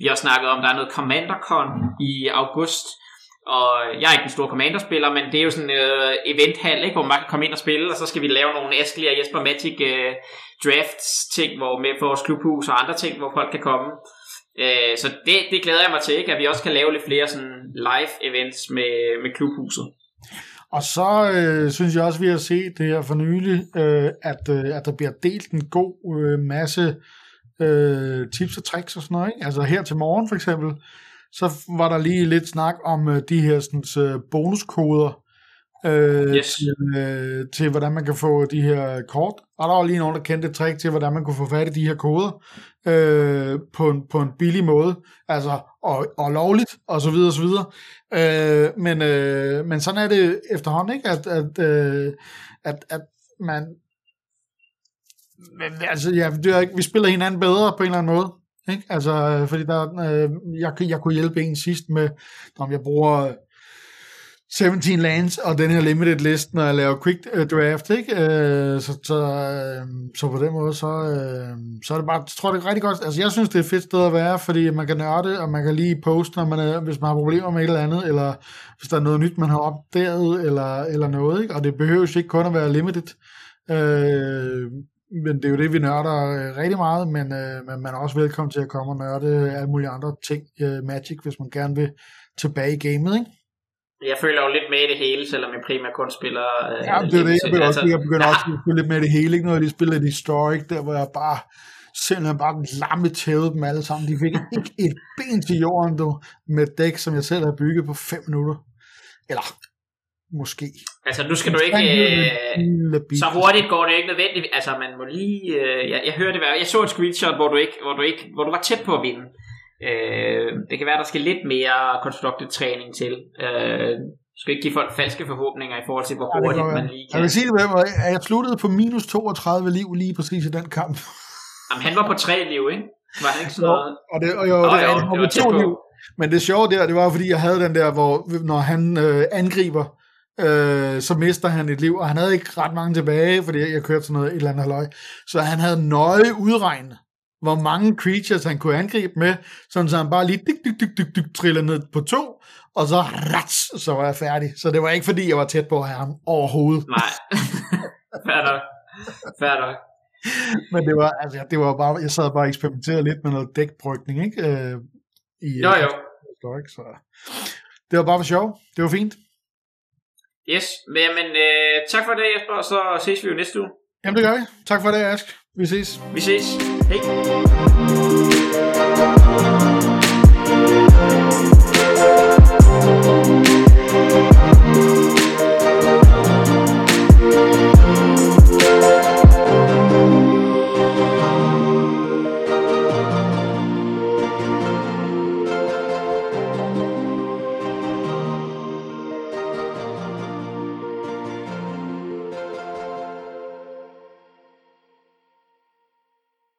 Vi har snakket om, at der er noget CommanderCon i august, og jeg er ikke en stor Commander-spiller, men det er jo sådan en øh, eventhal, ikke, hvor man kan komme ind og spille, og så skal vi lave nogle Askely og Jesper Magic øh, drafts ting, hvor med for vores klubhus og andre ting, hvor folk kan komme. Øh, så det, det glæder jeg mig til, ikke, at vi også kan lave lidt flere sådan live events med, med klubhuset. Og så øh, synes jeg også, vi har set det her for nylig, øh, at, øh, at der bliver delt en god øh, masse øh, tips og tricks og sådan noget. Ikke? Altså her til morgen for eksempel, så var der lige lidt snak om uh, de her sådan, uh, bonuskoder uh, yes. til, uh, til, hvordan man kan få de her kort. Og der var lige nogen, der kendte et trick til, hvordan man kunne få fat i de her koder uh, på, en, på en billig måde, altså og, og lovligt, og så videre, og så videre. Uh, men, uh, men sådan er det efterhånden, ikke? At, at, uh, at, at man men, altså, ja, det er vi spiller hinanden bedre på en eller anden måde. Ikke? Altså, øh, fordi der, øh, jeg, jeg kunne hjælpe en sidst med, om jeg bruger øh, 17 lands og den her limited list, når jeg laver quick øh, draft, ikke? Øh, så, så, øh, så på den måde, så, øh, så er det bare, jeg tror det er rigtig godt, altså jeg synes, det er et fedt sted at være, fordi man kan nørde, og man kan lige poste, når man er, hvis man har problemer med et eller andet, eller hvis der er noget nyt, man har opdaget, eller, eller noget, ikke? Og det behøver ikke kun at være limited. Øh, men det er jo det, vi nørder øh, rigtig meget, men, øh, men man er også velkommen til at komme og nørde alle mulige andre ting, øh, Magic, hvis man gerne vil tilbage i gamet, ikke? Jeg føler jo lidt med i det hele, selvom jeg primært kun spiller... Øh, Ja, det er det, jeg, begynder altså, også, jeg begynder også at spille lidt med det hele, ikke? Når jeg lige spiller de Historic, der hvor jeg bare simpelthen bare lamme tævede dem alle sammen. De fik ikke et ben til jorden, du, med dæk, som jeg selv har bygget på 5 minutter. Eller, måske. altså, nu skal du ikke... Øh, så hurtigt går det ikke nødvendigt. Altså, man må lige... Øh, jeg, jeg hørte det være... Jeg så et screenshot, hvor du ikke, hvor du ikke, hvor du var tæt på at vinde. Øh, det kan være, der skal lidt mere constructed træning til. Øh, du skal ikke give folk falske forhåbninger i forhold til, hvor Ja, det hurtigt kan man lige Jeg kan. vil sige det med, at jeg sluttede på minus 32 liv lige præcis i den kamp. Jamen, han var på tre liv, ikke? Var han ikke sådan Jo, noget? og det, og jo, Åh, det, jo, det det var var tæt to liv. Men det sjove der, det var fordi, jeg havde den der, hvor når han øh, angriber, øh, så mister han et liv, og han havde ikke ret mange tilbage, fordi jeg, kørte sådan noget et eller andet halløj. Så han havde nøje udregnet, hvor mange creatures han kunne angribe med, sådan så han bare lige dyk, dyk, dyk, dyk, dyk, trillede ned på to, og så rats, så var jeg færdig. Så det var ikke fordi, jeg var tæt på ham overhovedet. Nej. Fair nok. Men det var, altså, det var bare, jeg sad bare og eksperimenterede lidt med noget dækbrygning, ikke? Øh, i, Jo, jo. Så det var bare for sjov. Det var fint. Yes, men, men øh, tak for det, Jesper, og så ses vi jo næste uge. Jamen det gør vi. Tak for det, Ask. Vi ses. Vi ses. Hej.